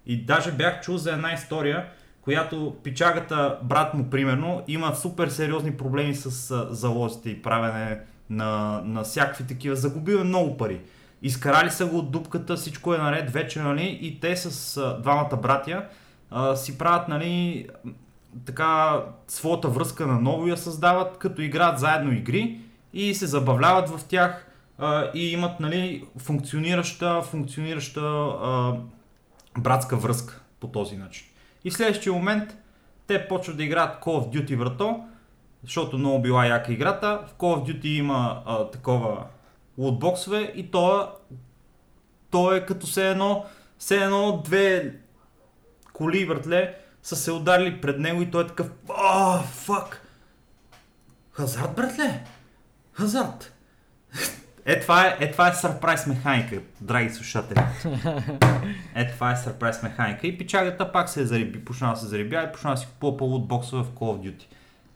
И даже бях чул за една история, която пичагата, брат му примерно, има супер сериозни проблеми с залозите и правене на, на всякакви такива. Загубил много пари. Изкарали са го от дупката, всичко е наред вече, нали, и те с а, двамата братя а, си правят, нали, така своята връзка на ново я създават, като играят заедно игри и се забавляват в тях а, и имат, нали, функционираща, функционираща а, братска връзка по този начин. И в следващия момент те почват да играят Call of Duty врато, защото много била яка играта. В Call of Duty има а, такова лутбоксове и то, то е като все едно, все едно две коли, въртле, са се ударили пред него и той е такъв, а, фак. Хазарт, братле? Хазарт. Е, това е, е, това е сърпрайз механика, драги слушатели. Е, това е сърпрайз механика. И печагата пак се зариби, почна да се зарибя и почна да си купува по лутбоксове в Call of Duty.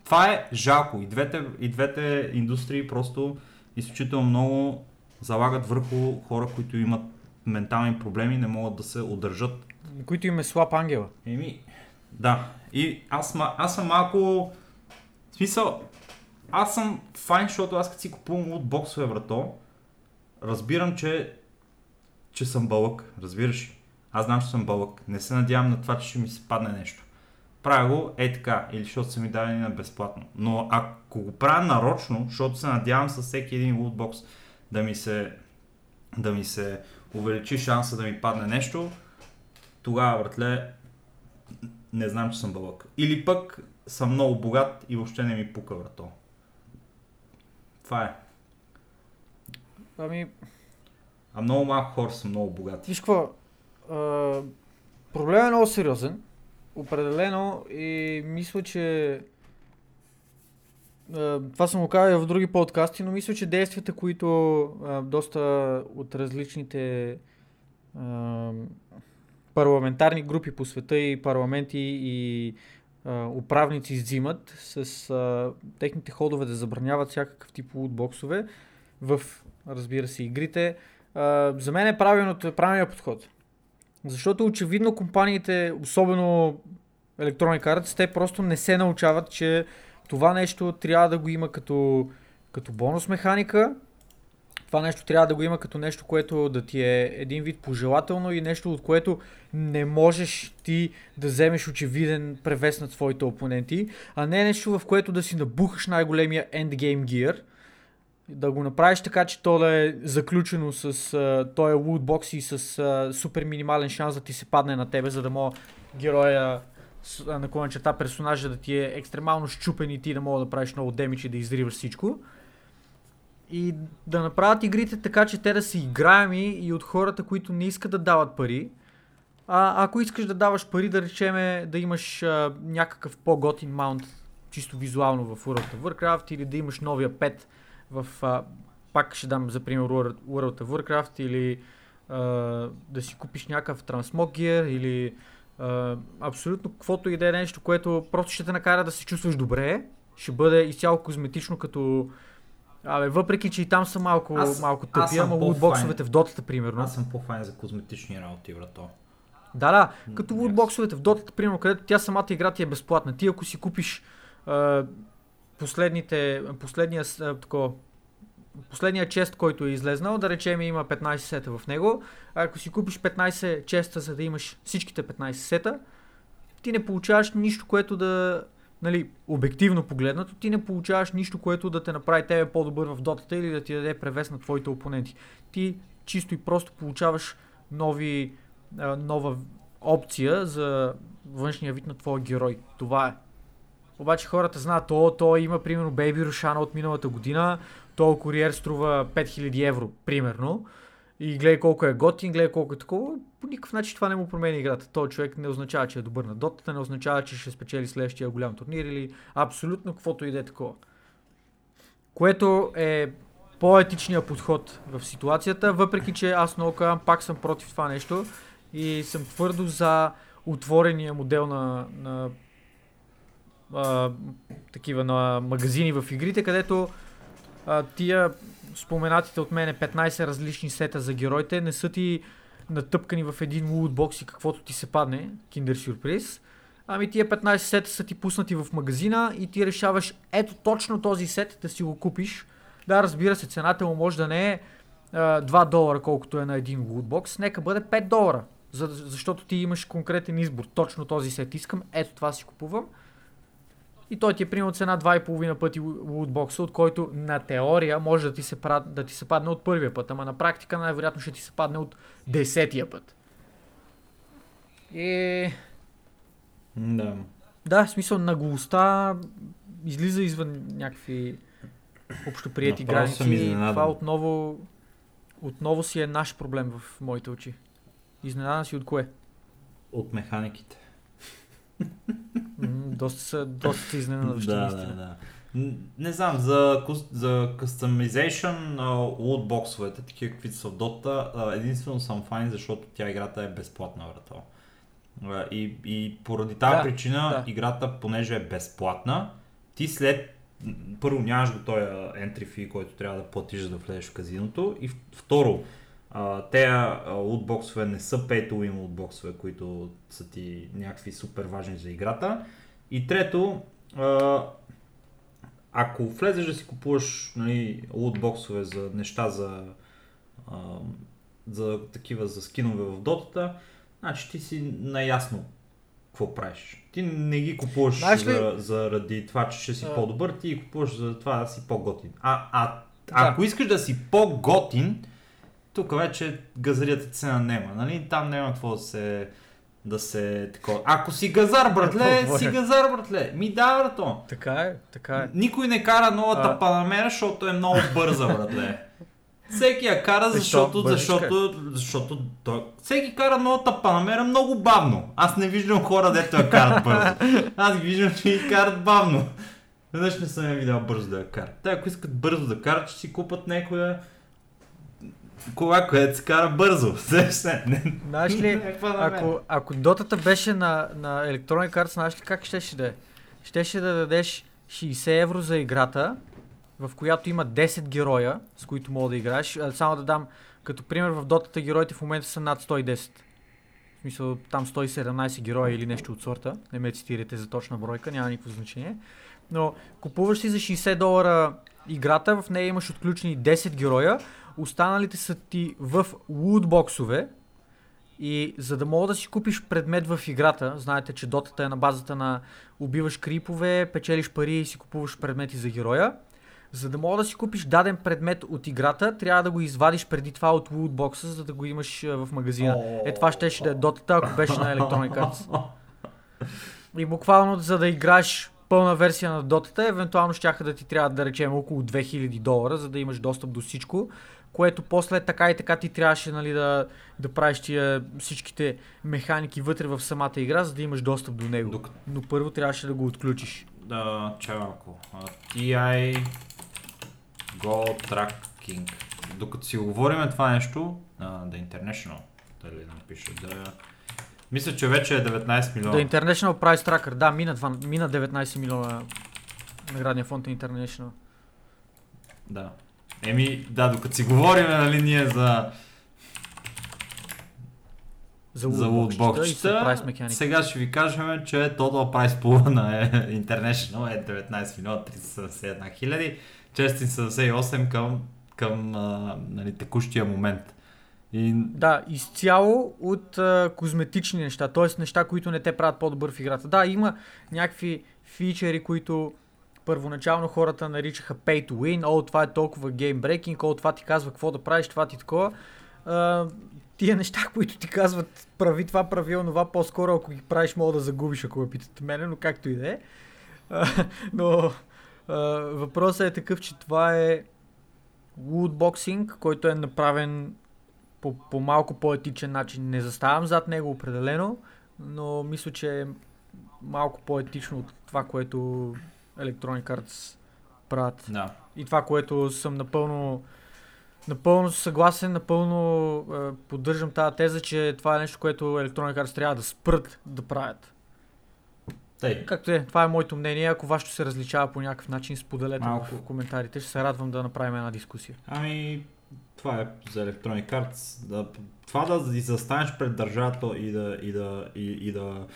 Това е жалко. И двете, и двете индустрии просто изключително много залагат върху хора, които имат ментални проблеми, не могат да се удържат. Които им е слаб ангела. Еми, да. И аз, аз съм малко... В смисъл, аз съм файн, защото аз като си купувам от боксове врато, разбирам, че, че съм бълък. Разбираш? Аз знам, че съм бълък. Не се надявам на това, че ще ми се падне нещо. Правя го е така, или защото са ми дадени на безплатно. Но ако го правя нарочно, защото се надявам с всеки един лутбокс да ми се, да ми се увеличи шанса да ми падне нещо, тогава, братле, не знам, че съм бълък. Или пък съм много богат и въобще не ми пука врато. Това е. Ами... А много малко хора са много богати. Виж какво, проблемът е много сериозен. Определено и мисля, че това съм го казал в други подкасти, но мисля, че действията, които а, доста от различните а, парламентарни групи по света и парламенти и управници взимат с а, техните ходове да забраняват всякакъв тип лутбоксове в, разбира се, игрите, а, за мен е правилният подход. Защото очевидно компаниите, особено Electronic Arts, те просто не се научават, че това нещо трябва да го има като, като бонус механика. Това нещо трябва да го има като нещо, което да ти е един вид пожелателно и нещо, от което не можеш ти да вземеш очевиден превес над своите опоненти, а не нещо, в което да си набухаш най-големия endgame gear, да го направиш така, че то да е заключено с uh, този лутбокс и с uh, супер минимален шанс да ти се падне на тебе, за да мога героя на черта персонажа да ти е екстремално щупен и ти да мога да правиш много демидж и да изриваш всичко. И да направят игрите така, че те да са играеми и от хората, които не искат да дават пари. А ако искаш да даваш пари, да речеме да имаш а, някакъв по-готин маунт, чисто визуално в World of Warcraft или да имаш новия пет в, а, пак ще дам за пример World of Warcraft или а, да си купиш някакъв трансмог гир или а, абсолютно каквото и да е нещо, което просто ще те накара да се чувстваш добре, ще бъде изцяло козметично като Абе, въпреки, че и там са малко, Аз- малко тъпи, ама лутбоксовете в дотата, примерно. Аз съм по-файн за козметични работи, брато. Да, да, като лутбоксовете в дотата, примерно, където тя самата игра ти е безплатна. Ти ако си купиш а, последните, последния, а, такова, последния чест, който е излезнал, да речем има 15 сета в него, а ако си купиш 15 честа, за да имаш всичките 15 сета, ти не получаваш нищо, което да, нали, обективно погледнато, ти не получаваш нищо, което да те направи тебе по-добър в дотата или да ти даде превес на твоите опоненти. Ти чисто и просто получаваш нови, нова опция за външния вид на твоя герой. Това е. Обаче хората знаят, то, то има примерно Baby Рушана от миналата година, то куриер струва 5000 евро, примерно. И гледай колко е готин, гледай колко е такова. По никакъв начин това не му променя играта. Той човек не означава, че е добър на дотата, не означава, че ще спечели следващия голям турнир или абсолютно каквото и да е такова. Което е по-етичният подход в ситуацията, въпреки че аз много казвам, пак съм против това нещо и съм твърдо за отворения модел на, на а, такива на магазини в игрите, където а, тия споменатите от мене 15 различни сета за героите не са ти натъпкани в един лутбокс и каквото ти се падне, киндер сюрприз. Ами тия 15 сета са ти пуснати в магазина и ти решаваш ето точно този сет да си го купиш. Да, разбира се, цената му може да не е а, 2 долара, колкото е на един лутбокс, нека бъде 5 долара. За, защото ти имаш конкретен избор. Точно този сет искам, ето това си купувам. И той ти е примерно цена 2,5 пъти лутбокса, от който на теория може да ти, се, да ти се падне от първия път, ама на практика най-вероятно ще ти се падне от десетия път. И Да. да, в смисъл наглостта излиза извън някакви общоприети Направо граници. и. Това отново, отново си е наш проблем в моите очи. Изненадан си от кое? От механиките. Доста са, доста са изненадващи, да, да, да. Не знам, за, за customization, лутбоксовете, такива каквито са в Dota, единствено съм файн, защото тя играта е безплатна, брато. А, И, и поради тази Да, причина да. играта, понеже е безплатна, ти след първо нямаш го този entry fee, който трябва да платиш за да влезеш в казиното и второ, те а, лутбоксове не са pay to win лутбоксове, които са ти някакви супер важни за играта. И трето, а, ако влезеш да си купуваш нали, лутбоксове за неща за, а, за такива за скинове в дотата, значи ти си наясно какво правиш. Ти не ги купуваш Знаеш ли- за, заради това, че ще си А. по-добър, ти ги купуваш за това да си по-готин. А, а Да. ако искаш да си по-готин, тук вече газарията цена нема, нали? Там няма какво да се да се такова. Ако си газар, братле, Какво си е? газар, братле. Ми да, брато. Така е, така е. Никой не кара новата А. Панамера, защото е много бърза, братле. Всеки я кара, Защо? защото, е. защото, защото той... Всеки кара новата Панамера много бавно. Аз не виждам хора, дето я карат бързо. Аз ги виждам, че ги карат бавно. Веднъж не съм я видял бързо да я карат. Те, ако искат бързо да карат, ще си купат някоя кола, която се кара бързо. Знаеш ли, ако, ако дотата беше на, на електронен карта, знаеш ли как щеше да е? Щеше да дадеш 60 евро за играта, в която има 10 героя, с които мога да играеш. Само да дам, като пример в дотата героите в момента са над 110. В смисъл там 117 героя или нещо от сорта. Не ме цитирайте за точна бройка, няма никакво значение. Но купуваш си за 60 долара играта, в нея имаш отключени 10 героя, останалите са ти в лутбоксове, и за да мога да си купиш предмет в играта, знаете, че дотата е на базата на убиваш крипове, печелиш пари и си купуваш предмети за героя. За да мога да си купиш даден предмет от играта, трябва да го извадиш преди това от лутбокса, за да го имаш а, в магазина. Е, това щеше да е дотата, ако беше на електронен карта. И буквално, за да играеш пълна версия на дотата, евентуално щяха да ти трябва да речем около 2000 долара, за да имаш достъп до всичко, което после така и така ти трябваше нали, да, да правиш тия всичките механики вътре в самата игра, за да имаш достъп до него. Докато Но първо трябваше да го отключиш. Да, чай малко. TI Go Tracking докато си говорим това нещо, uh, The International, дали да напиша, да... Мисля, че вече е 19 милиона. The International Price Tracker, да, мина, това, мина 19 милиона наградния фонд International. Да. Еми, да, докато си говорим, нали, ние за за, за лутбоксчета. Сега ще ви кажем, че Total Price Pool на International е 19 милиона 371 хиляди, 678 към, към а, нали, текущия момент. И... Да, изцяло от а, козметични неща, т.е. неща, които не те правят по-добър в играта. Да, има някакви фичери, които първоначално хората наричаха pay to win, о, това е толкова геймбрейкинг, о, това ти казва какво да правиш, това ти такова. А, тия неща, които ти казват прави това, прави онова, по-скоро ако ги правиш мога да загубиш, ако ме питате мене, но както и да е. Но а, въпросът е такъв, че това е лутбоксинг, който е направен по, по малко по-етичен начин. Не заставам зад него определено, но мисля, че е малко по-етично от това, което Electronic Arts правят. Да. И това, което съм напълно Напълно съгласен, напълно е, поддържам тази теза, че това е нещо, което Electronic Arts трябва да спрат да правят. Тъй. Както е, това е моето мнение. Ако вашето се различава по някакъв начин, споделете Малко. в коментарите. Ще се радвам да направим една дискусия. Ами, това е за Electronic Arts. Да, това да застанеш пред държавата и да... И, да, и, и, да,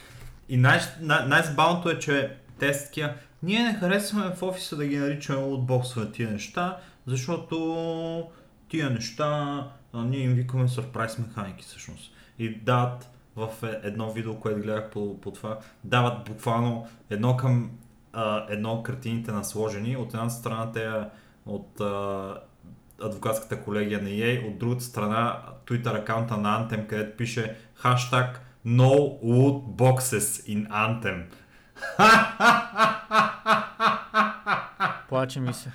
и най- най- най-забавното е, че те са такива, ние не харесваме в офиса да ги наричаме лутбоксове тия неща, защото тия неща а, ние им викаме surprise механики всъщност. И дават в е, едно видео, което гледах по, по това, дават буквално едно към а, едно картините насложени. От една страна те от а, адвокатската колегия на EA, от другата страна Twitter акаунта на Anthem, където пише хаштаг No Loot Boxes in Anthem. Плаче ми се.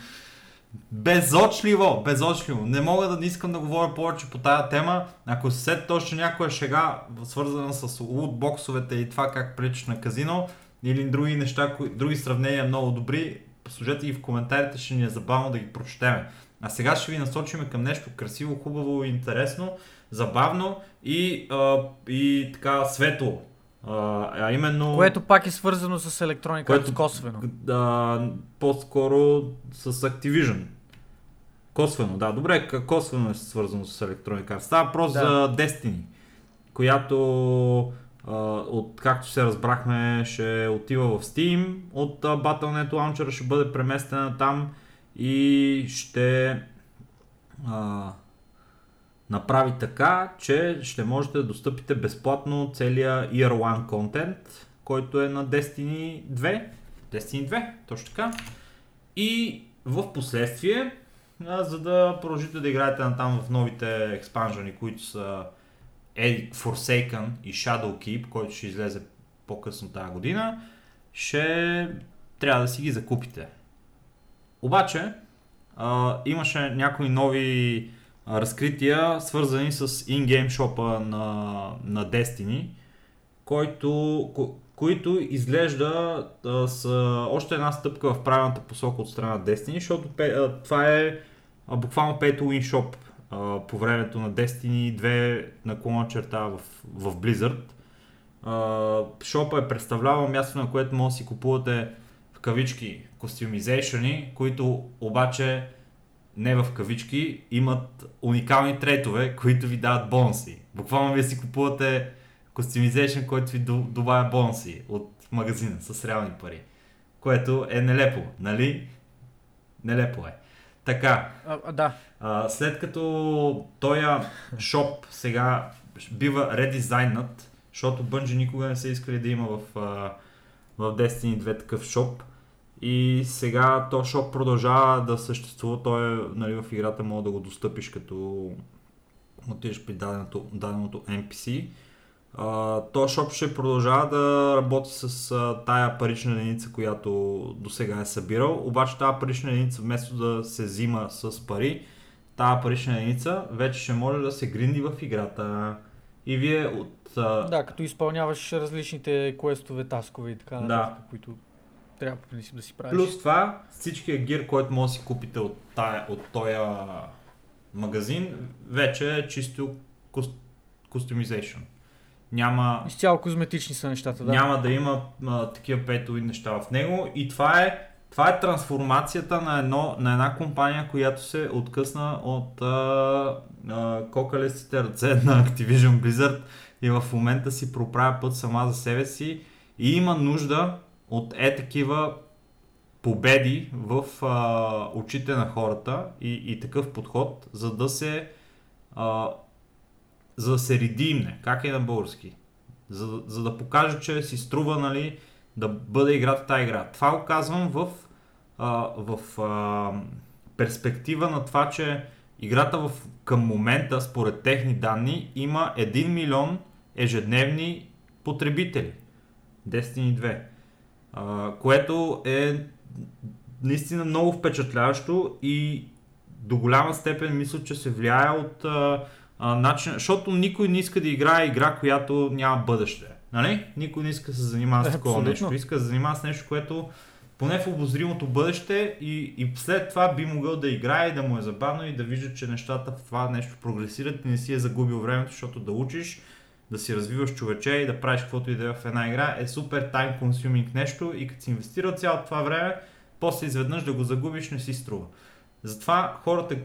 Безочливо, безочливо. Не мога да не искам да говоря повече по тая тема. Ако се сетите още някоя шега, свързана с лутбоксовете и това как приличаш на казино, или други неща, други сравнения много добри, служете ги в коментарите, ще ни е забавно да ги прочетеме. А сега ще ви насочим към нещо красиво, хубаво, интересно, забавно и, а, и така светло. А, а именно... Което пак е свързано с електроника, което, косвено. Да, по-скоро с Activision. Косвено, да. Добре, косвено е свързано с електроника. Става въпрос да. за Destiny, която а, от както се разбрахме ще отива в Steam, от а, Battle.net Launcher ще бъде преместена там и ще а, направи така, че ще можете да достъпите безплатно целия Year One контент, който е на Destiny 2. Destiny 2, точно така. И в последствие, за да продължите да играете на там в новите експанжени, които са Forsaken и Shadowkeep, който ще излезе по-късно тази година, ще трябва да си ги закупите. Обаче, а, имаше някои нови разкрития, свързани с ингейм шопа на, на Destiny, който, ко, които изглежда а, с още една стъпка в правилната посока от страна на Destiny, защото а, това е а, буквално to win а, по времето на Destiny 2 на клона черта в, в Blizzard. А, шопа е представлявал място, на което може да си купувате в кавички костюмизейшени, които обаче не в кавички, имат уникални трейтове, които ви дават бонуси. Буквално вие си купувате костюмизейшн, който ви добавя бонуси от магазина с реални пари. Което е нелепо, нали? Нелепо е. Така. А, да. А, след като този шоп сега бива редизайнат, защото Bungie никога не са искали да има в, в Destiny 2 такъв шоп, и сега то шоп продължава да съществува, той нали, в играта мога да го достъпиш като отидеш при даденото, даденото NPC. Uh, то шоп ще продължава да работи с uh, тая парична единица, която до сега е събирал, обаче тази парична единица вместо да се взима с пари, тази парична единица вече ще може да се гринди в играта. И вие от... Uh... Да, като изпълняваш различните квестове, таскове и така да. които трябва по принцип да си правиш. Плюс това, всичкия гир, който може да си купите от, тая, от този магазин, вече е чисто кустомизейшн. Няма, Изцяло козметични са нещата, да. няма да има а, такива петови неща в него и това е, това е трансформацията на, едно, на една компания, която се откъсна от а, а, кокалестите ръце на Activision Blizzard и в момента си проправя път сама за себе си и има нужда от е такива победи в а, очите на хората и, и такъв подход, за да се а, за да се редимне. Как е на български? За, за да покаже, че си струва нали, да бъде играта тази игра. Това го казвам в, а, в а, перспектива на това, че играта в, към момента, според техни данни, има 1 милион ежедневни потребители. Destiny 2. А, което е наистина много впечатляващо и до голяма степен мисля, че се влияе от а, а, начин, защото никой не иска да играе игра, която няма бъдеще. Нали? Никой не иска да се занимава с такова нещо. Иска да се занимава с нещо, което поне в обозримото бъдеще и, и след това би могъл да играе и да му е забавно и да вижда, че нещата в това нещо прогресират и не си е загубил времето, защото да учиш, да си развиваш човече и да правиш каквото и да е в една игра е супер time consuming нещо и като си инвестирал цялото това време, после изведнъж да го загубиш не си струва. Затова хората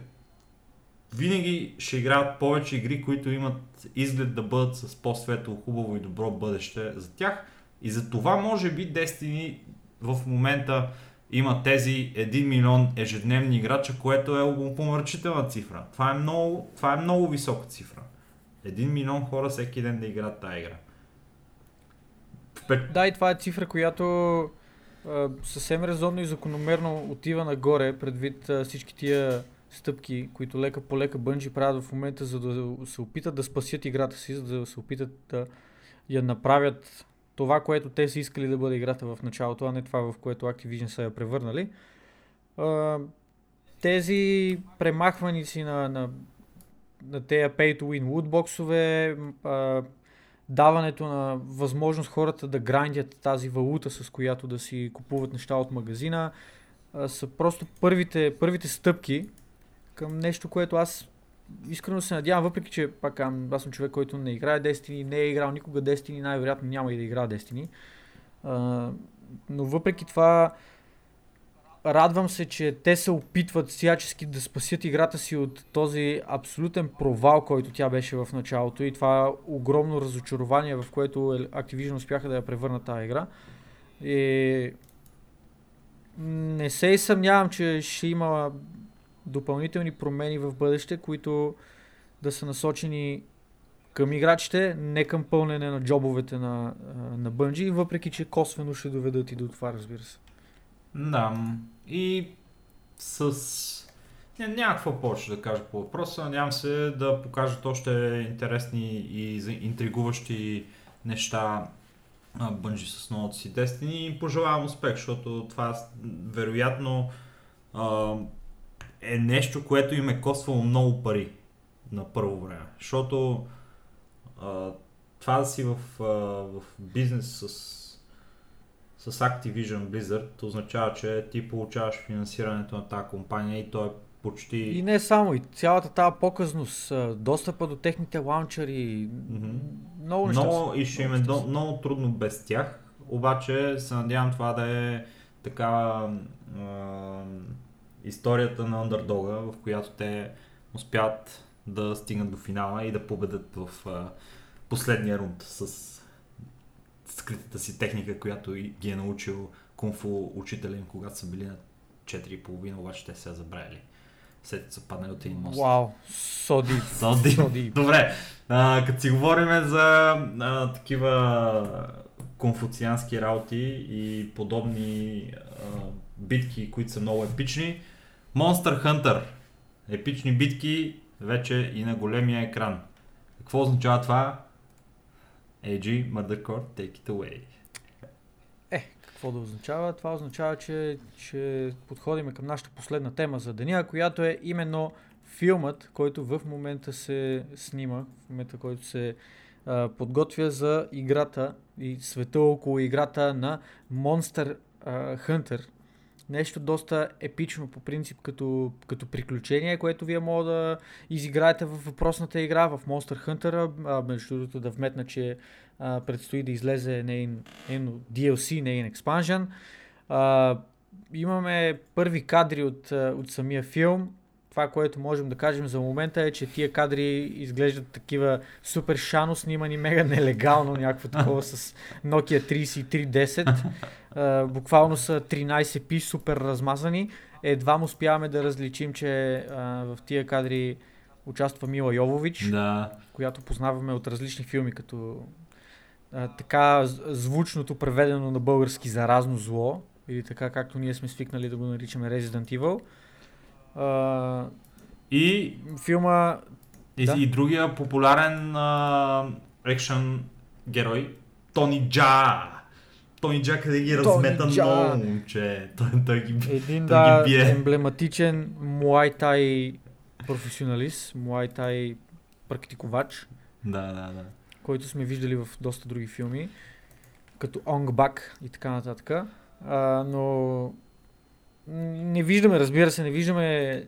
винаги ще играят повече игри, които имат изглед да бъдат с по-светло, хубаво и добро бъдеще за тях. И за това може би Destiny в момента има тези 1 милион ежедневни играча, което е помърчителна цифра. Това е много, това е много висока цифра. 1 милион хора всеки ден да играят тази игра. Да, и това е цифра, която а, съвсем резонно и закономерно отива нагоре, предвид а, всички тия стъпки, които лека по лека Бънджи правят в момента, за да се опитат да спасят играта си, за да се опитат да я направят това, което те са искали да бъде играта в началото, а не това, в което Activision са я превърнали. Тези премахваници на, на, на тези pay-to-win лутбоксове, даването на възможност хората да грандят тази валута, с която да си купуват неща от магазина, са просто първите, първите стъпки към нещо, което аз искрено се надявам, въпреки че пак аз съм човек, който не играе Destiny, не е играл никога Destiny, най-вероятно няма и да игра Destiny. Но въпреки това, радвам се, че те се опитват всячески да спасят играта си от този абсолютен провал, който тя беше в началото и това огромно разочарование, в което Activision успяха да я превърнат тази игра. И не се и съмнявам, че ще има допълнителни промени в бъдеще, които да са насочени към играчите, не към пълнене на джобовете на, на Bungie, въпреки че косвено ще доведат и до това, разбира се. Да, и с... Какво повече да кажа по въпроса. Надявам се да покажат още интересни и интригуващи неща Бънжи с новото си Destiny и пожелавам успех, защото това вероятно е нещо, което им е коствало много пари на първо време. Защото това да си в, в бизнес с, с Activision Blizzard означава, че ти получаваш финансирането на тази компания и то е почти... И не само, и цялата тази показност, достъпа до техните лаунчери, mm-hmm. много неща. Много, и ще им е до, много трудно без тях, обаче се надявам това да е такава историята на андердога, в която те успят да стигнат до финала и да победат в а, последния рунд с скритата си техника, която ги е научил кунфу учителя им, когато са били на 4,5, обаче те се я забравили. След са паднали от един мост. Вау, соди. Соди. Добре, а, като си говорим за а, такива конфуциански работи и подобни а, битки, които са много епични, Monster Hunter. Епични битки вече и на големия екран. Какво означава това? AG, Murdercore, take it away. Е, какво да означава? Това означава, че ще подходим към нашата последна тема за деня, която е именно филмът, който в момента се снима, в момента, който се а, подготвя за играта и света около играта на Monster а, Hunter нещо доста епично по принцип като, като приключение, което вие може да изиграете в въпросната игра в Monster Hunter. А, между другото да вметна, че а, предстои да излезе нейн, нейн DLC, нейн експанжен. Имаме първи кадри от, от самия филм. Това, което можем да кажем за момента е, че тия кадри изглеждат такива супер шано снимани, мега нелегално, някакво такова с Nokia 3310. Uh, буквално са 13 пи, супер размазани. Едва му успяваме да различим, че uh, в тия кадри участва Мила Йовович, Да. която познаваме от различни филми, като а, така звучното преведено на български заразно зло, или така както ние сме свикнали да го наричаме Resident Evil. А, И, филма, и, Да. и другия популярен екшен герой, Тони Джа. Тони Джа къде ги Тони размета Джа. много, момче. Той, той ги един Той да, ги бие. емблематичен муайтай професионалист, муайтай практикувач, Да, да, да. който сме виждали в доста други филми, като Онг Бак и така нататък. А, но не виждаме, разбира се, не виждаме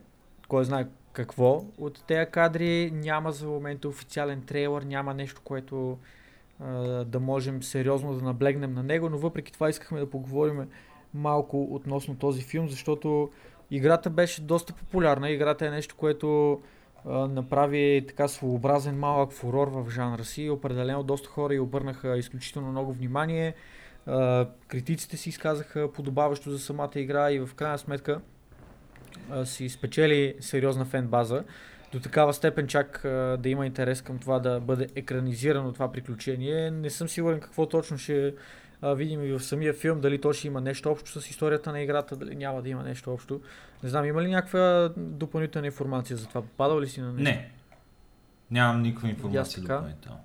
кой знае какво от тези кадри. Няма за момента официален трейлър, няма нещо, което а, да можем сериозно да наблегнем на него, но въпреки това искахме да поговорим малко относно този филм, защото играта беше доста популярна. Играта е нещо, което а, направи така своеобразен малък фурор в жанра си. Определено доста хора и обърнаха изключително много внимание. А, критиците си изказаха подобаващо за самата игра и в крайна сметка а, си спечели сериозна фен база. До такава степен чак а, да има интерес към това да бъде екранизирано това приключение. Не съм сигурен какво точно ще а, видим и в самия филм, дали то ще има нещо общо с историята на играта, дали няма да има нещо общо. Не знам, има ли някаква допълнителна информация за това? Попадал ли си на нещо? Не. Нямам никаква информация допълнително.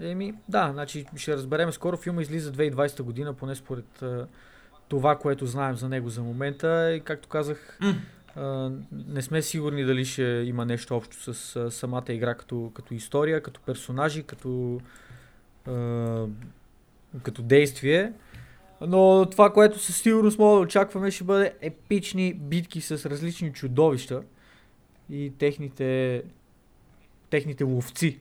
Еми, да, значи ще разберем скоро. Филма излиза 2020 година, поне според а, това, което знаем за него за момента. И както казах, а, не сме сигурни дали ще има нещо общо с а, самата игра като, като история, като персонажи, като, а, като действие. Но това, което със сигурност мога да очакваме, ще бъде епични битки с различни чудовища и техните, техните ловци.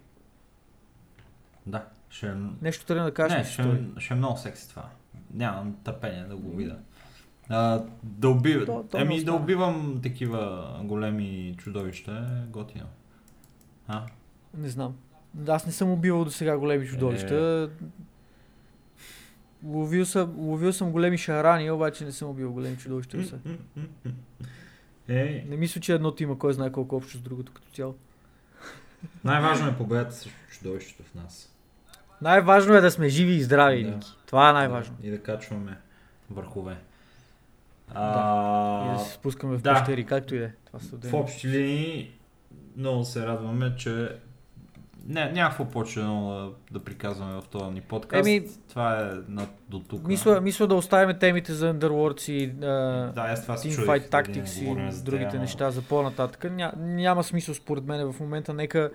Да, ще е... Нещо тръгна да кажеш. Не, ще, стори. е- ще е много секси това. Нямам търпение да го видя. А, да убива. То- то не Еми да убивам такива големи чудовища е готино. А? Не знам. Аз не съм убивал до сега големи чудовища. Ловил съм, ловил съм големи шарани, обаче не съм убил големи чудовища. Е, Не мисля, че едното има кой знае колко общо с другото като цяло. най-важно е победата срещу чудовището в нас. Най-важно е да сме живи и здрави, Да. Ники. Това е най-важно. Да, и да качваме върхове. И А, да се спускаме в да. пещери, както и да е. В общи линии много се радваме, че не, няма какво повече да, да приказваме в този ни подкаст. Еми, това е на, до тук. Мисля, мисля да оставим темите за Underworlds и а, да, дали не Tactics говорим и другите тема. неща за по-нататък. Ня, няма смисъл според мен в момента. Нека,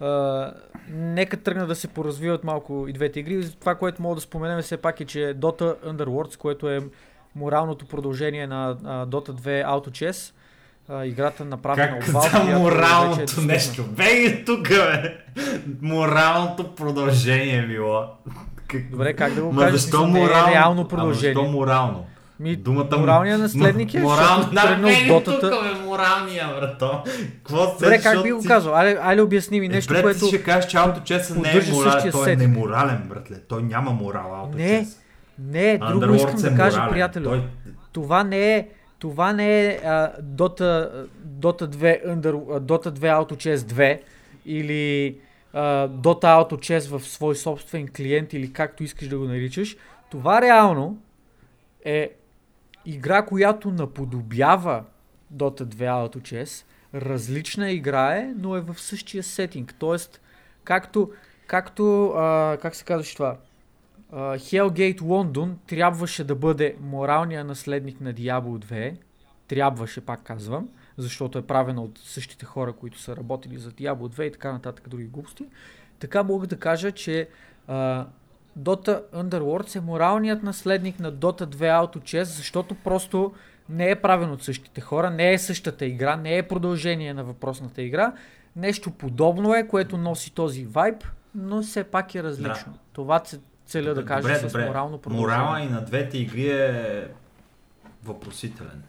а, нека тръгна да се поразвиват малко и двете игри. Това, което мога да споменем все пак е, че Dota Underworlds, което е моралното продължение на а, Dota 2 Auto Chess, а, играта направена Как от Valve, вече е моралното достъпна. нещо? Бей тук, бе! Моралното продължение. Как... Добре, как да го Ма кажа? защо Не е морално? реално Ама продължение. защо морално? Ми, Думата моралният наследник е, морал... защото тръгна от дотата. тук, бе, моралния, брато. Какво се Добре, как би го казал? Айде, айде обясни ми Е, нещо, брат, което... ти ще кажеш, че ауточеса не е морален. Той е неморален, братле. Той няма морал, ауточес. Не, Не, друго искам да кажа, приятелю. Той... Това не е, това не е а, Dota, Dota 2 Under, Dota 2 Auto Chess 2 или а, Dota Auto Chess в свой собствен клиент или както искаш да го наричаш. Това реално е игра, която наподобява Dota 2 Auto Chess. Различна игра е, но е в същия сетинг. Тоест, както, както а, как се казваш това? Uh, Hellgate Лондон трябваше да бъде моралният наследник на Diablo 2. Трябваше, пак казвам, защото е правено от същите хора, които са работили за Diablo 2 и така нататък други глупости. Така мога да кажа, че uh, Dota Underworlds е моралният наследник на Dota 2 Auto Chess, защото просто не е правен от същите хора, не е същата игра, не е продължение на въпросната игра. Нещо подобно е, което носи този вайб, но все пак е различно. Да. Това це- целя да кажа добре, с добре. морално продължение. Морала и на двете игри е въпросителен.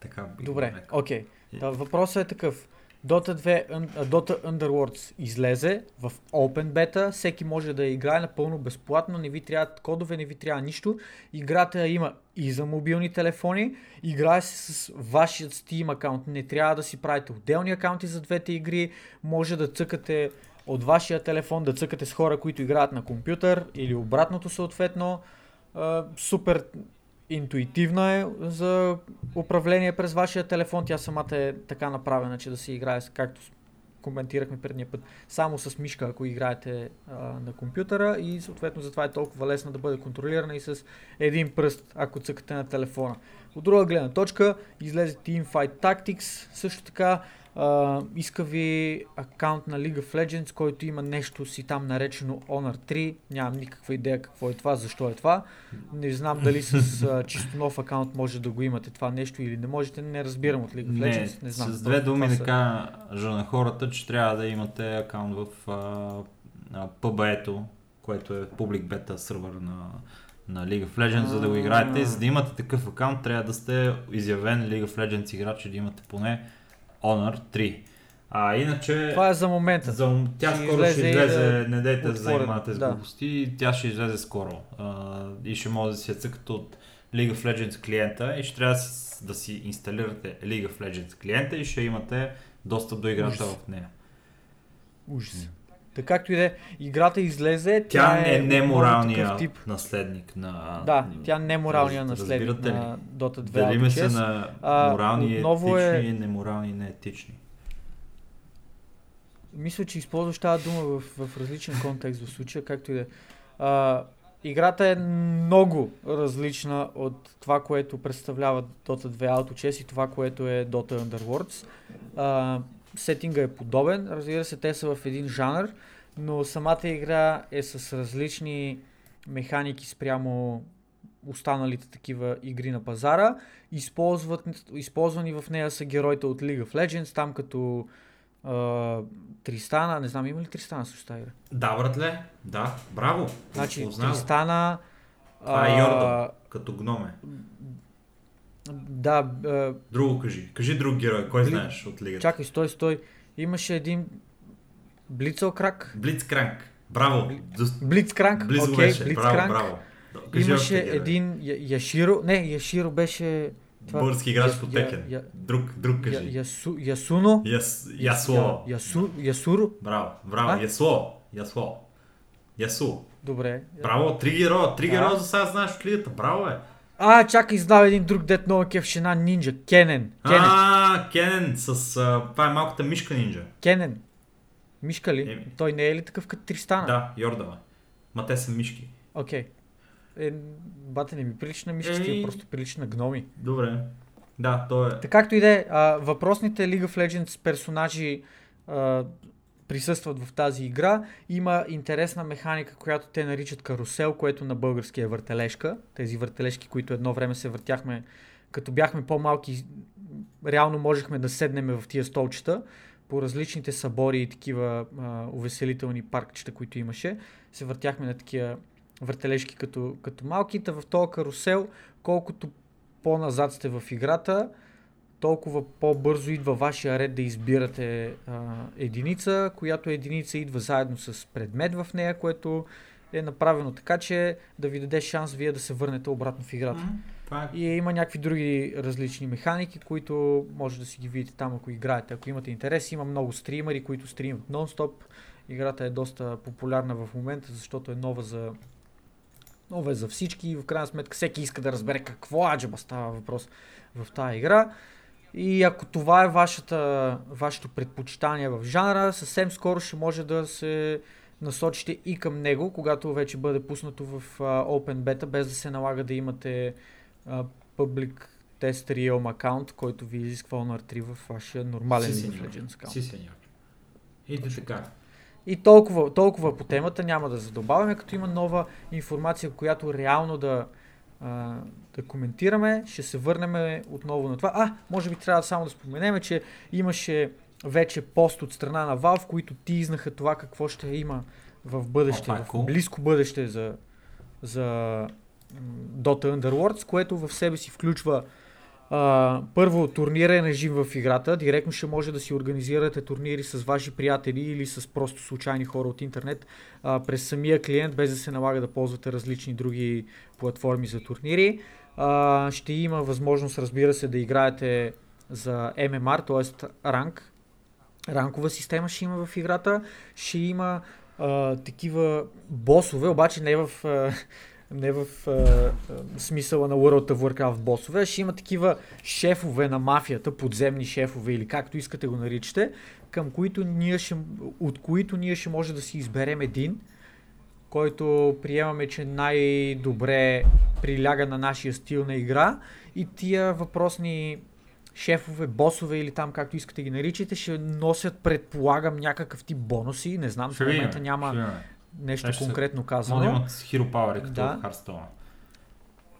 Така би Добре, окей. Да, въпросът е такъв. Dota 2, Un- а, Dota Underworlds излезе в Open Beta, всеки може да играе напълно безплатно, не ви трябват кодове, не ви трябва нищо. Играта има и за мобилни телефони, играе се с вашият Steam акаунт, не трябва да си правите отделни акаунти за двете игри, може да цъкате от вашия телефон, да цъкате с хора, които играят на компютър или обратното съответно. Супер интуитивна е за управление през вашия телефон. Тя самата е така направена, че да се играе, както коментирахме предния път, само с мишка, ако играете а, на компютъра и съответно затова е толкова лесно да бъде контролирана и с един пръст, ако цъкате на телефона. От друга гледна точка, излезе Teamfight Tactics, също така а, иска ви акаунт на League of Legends, който има нещо си там наречено Honor 3. Нямам никаква идея какво е това, защо е това. Не знам дали с а, чисто нов акаунт може да го имате това нещо или не можете. Не разбирам от League of Не, Legends. Не знам. с две Просто думи това да са- на хората, че трябва да имате акаунт в а, PBE-то, което е Public Beta сервер на, на League of Legends, за да го играете. За да имате такъв акаунт, трябва да сте изявен League of Legends играч и да имате поне Honor 3. А иначе... Това е за момента. За, тя Ще скоро ще излезе да не дайте да занимавате с да. глупости, тя ще излезе скоро. А, и ще може да си я цъкате от League of Legends клиента и ще трябва да си, да си инсталирате League of Legends клиента и ще имате достъп до играта Ужас. в нея. Ужас. Така както и да е, играта излезе, Тя тя, е е неморалния тип. наследник на... Да, тя е моралния Раз- наследник ли? на Dota 2 Делиме се на А, морални отново е- етични и неморални и неетични. Мисля, че използваш тази дума в, в различен контекст в случая, както и да е. А, Играта е много различна от това, което представлява Dota 2 Auto Chess и това, което е Dota Underworlds. А, сетинга е подобен, разбира се, те са в един жанр, но самата игра е с различни механики спрямо останалите такива игри на пазара. Използват, използвани в нея са героите от League of Legends, там като а, Тристана, не знам има ли Тристана също тази игра? Да, братле, да, браво. Значи. Тристана... Това е а, Йордан. Като гноме. Да, а, Друго кажи. Кажи друг герой. Кой Бли- знаеш от лигата? чакай, стой, стой. Имаше един Блицелкрак. Блицкранк. Браво. Блицкранк, Близо окей, беше. Браво, Блицкранк. браво. Кажи Имаше един Я- Яширо, не, Яширо беше... това- Български играч Я- по Я- Текен. Я- Друг, друг Я- кажи. Ясу, Ясуно. Яс, Ясло. Я- Ясу, Ясуро. Браво, браво. А? Ясло. Ясло. Ясу. Добре. Браво, три героя. Три героя за сега знаеш от лигата. Браво е. А, чакай, знам един друг дет много кефшена нинджа. Кенен. Кенен. А, Кенен с... а, Това е малката мишка нинджа. Кенен. Мишка ли? Еми. Той не е ли такъв като Тристана? Да, Йордава. Ма те са мишки. Окей. Е, бате не ми прилича на мишки, стига, просто прилича на гноми. Добре. Да, то е... Така както и да е, въпросните League of Legends персонажи а, присъстват в тази игра. Има интересна механика, която те наричат карусел, което на български е въртележка. Тези въртележки, които едно време се въртяхме, като бяхме по-малки, реално можехме да седнем в тия столчета по различните събори и такива а, увеселителни паркчета, които имаше. Се въртяхме на такива въртележки като, като малките. В този карусел, колкото по-назад сте в играта, толкова по-бързо идва вашия ред да избирате а, единица, която единица идва заедно с предмет в нея, което е направено така, че да ви даде шанс вие да се върнете обратно в играта. Е... И има някакви други различни механики, които може да си ги видите там, ако играете. Ако имате интерес, има много стримери, които стримат нон-стоп. Играта е доста популярна в момента, защото е нова за, нова е за всички и в крайна сметка всеки иска да разбере какво аджаба става въпрос в тази игра. И ако това е вашата, вашето предпочитание в жанра, съвсем скоро ще може да се насочите и към него, когато вече бъде пуснато в Open Beta, без да се налага да имате а, Public Test Realm аккаунт, който ви изисква Honor 3 в вашия нормален Си, League of. Legends аккаунт. Си, сеньор. И така. И толкова, толкова по темата няма да задобавяме, като има нова информация, която реално да а, да коментираме. Ще се върнем отново на това. А, може би трябва само да споменем, че имаше вече пост от страна на Valve, които ти изнаха това какво ще има в бъдеще, О, в е cool. близко бъдеще за, за Dota Underworlds, което в себе си включва а, първо турнирен режим в играта. Директно ще може да си организирате турнири с ваши приятели или с просто случайни хора от интернет а, през самия клиент, без да се налага да ползвате различни други платформи за турнири. А, ще има възможност, разбира се, да играете за MMR, т.е. ранг. Ранкова система ще има в играта. Ще има а, такива босове, обаче не в, а, не в а, а, смисъла на World of Warcraft босове. Ще има такива шефове на мафията, подземни шефове или както искате го наричате, към които ние ще, от които ние ще може да си изберем един, който приемаме, че най-добре приляга на нашия стил на игра и тия въпросни шефове, босове или там както искате ги наричате, ще носят, предполагам, някакъв тип бонуси. Не знам, в момента няма. Нещо ще се- конкретно Може да казано. имат Hero Power, като Да. в Hearthstone.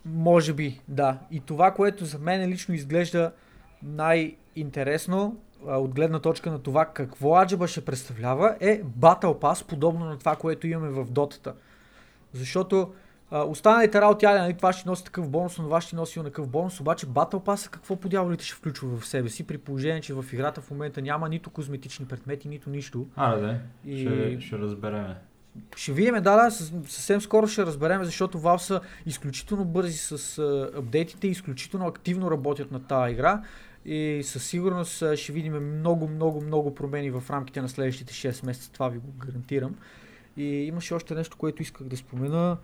Може би, да. И това, което за мен лично изглежда най-интересно, а, от гледна точка на това какво аджаба ще представлява, е Battle Pass, подобно на това, което имаме в Дотата. Защото а, останалите работи, айде, нали, това ще носи такъв бонус, това ще носи такъв бонус, обаче Battle Pass какво по дяволите ще включва в себе си, при положение, че в играта в момента няма нито козметични предмети, нито нищо. Аре, да. И- Ще, ще разбереме. Ще видим, да, да, съвсем скоро ще разберем, защото Valve са изключително бързи с апдейтите, изключително активно работят на тази игра и със сигурност ще видим много, много, много промени в рамките на следващите 6 месеца, това ви го гарантирам. И имаше още нещо, което исках да спомена.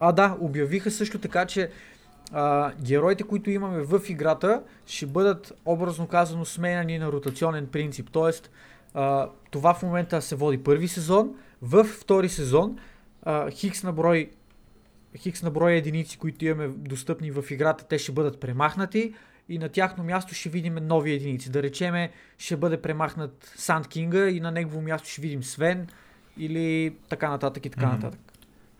А да, обявиха също така, че а, героите, които имаме в играта, ще бъдат образно казано сменяни на ротационен принцип. Тоест, а, това в момента се води първи сезон. В втори сезон а, хикс на брой хикс на брой единици, които имаме достъпни в играта, те ще бъдат премахнати и на тяхно място ще видим нови единици. Да речеме, ще бъде премахнат Санд Кинга и на негово място ще видим Свен или така нататък и така Мгм. нататък.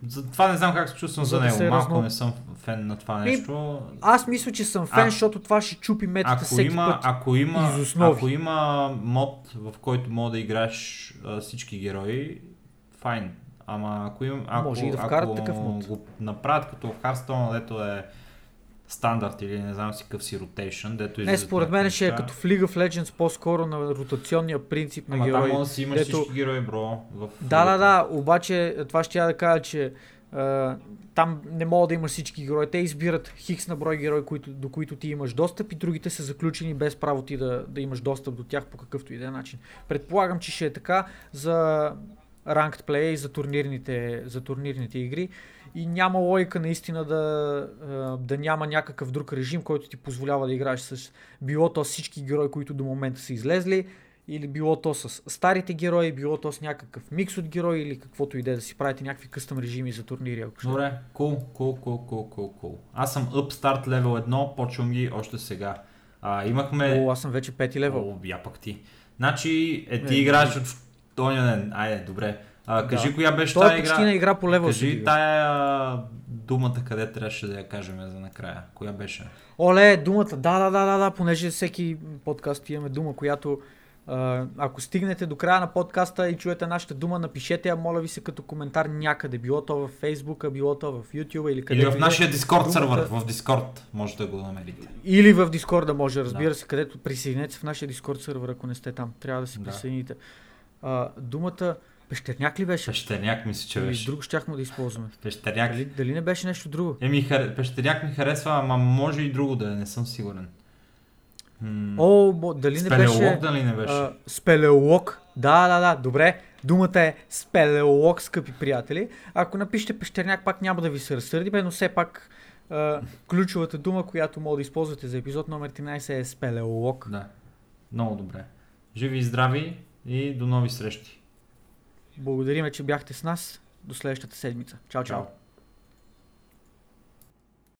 За това не знам как се чувствам За за, да него. се Малко разно- не съм фен на това нещо. Аз мисля, че съм фен, А- защото това ще чупи метата Ако всеки има, път. ако, има, ако има мод, в който мога да играеш а, всички герои, файн. Ама ако им, ако, Може и да ако такъв мод. го направят като Hearthstone, дето е стандарт или не знам си какъв си ротейшн, дето Не, според мен някакви ще е като в League of Legends по-скоро на ротационния принцип на Ама там герои. може да си имаш дето- всички герои, бро. В Да, да, да, обаче това ще я да кажа, че а, там не мога да имаш всички герои. Те избират хикс на брой герои, които, до които ти имаш достъп и другите са заключени без право ти да, да имаш достъп до тях по какъвто и да е начин. Предполагам, че ще е така за play и за турнирните, за турнирните игри. И няма логика наистина да, а, да няма някакъв друг режим, който ти позволява да играеш с било то всички герои, които до момента са излезли, или било то с старите герои, било то с някакъв микс от герои или каквото и да е да си правите някакви къстъм режими за турнири. Ако. Добре, кул, кул, кул, кул, кул, кул. Аз съм Upstart level 1, почвам ги още сега. А, имахме... О, аз съм вече пети левел. О, я пък ти. Значи, е, ти Е, играеш от този ден. Айде, добре. А, кажи Да. коя беше Той е тази почти игра. на игра по се Кажи дига. тая думата, къде трябваше да я кажем за накрая. Коя беше? Оле, думата, да, да, да, да, да, понеже всеки подкаст имаме дума, която ако стигнете до края на подкаста и чуете нашата дума, напишете я, моля ви се, като коментар някъде. Било то в Facebook, било то в YouTube или където Или в да е. нашия Discord думата- сервер. В Discord може да го намерите. Или в Дискорда може, разбира Да. се, където присъединете се в нашия Дискорд сервер, ако не сте там. Трябва да се Да. присъедините. А, думата пещерняк ли беше? Пещерняк мисля, че Или беше. друго щяхме да използваме. Пещерняк. Дали, дали не беше нещо друго? Еми, хар... пещерняк ми харесва, ама може и друго да е, не съм сигурен. М... О, бо, дали не Спелеолог беше... дали не беше? А, спелеолог. Да, да, да, добре. Думата е спелеолог, скъпи приятели. Ако напишете пещерняк, пак няма да ви се разсърди, бе, но все пак а, ключовата дума, която мога да използвате за епизод номер 13 е спелеолог. Да. Много добре. Живи и здрави и до нови срещи. Благодариме, че бяхте с нас. До следващата седмица. Чао, чао. Чао.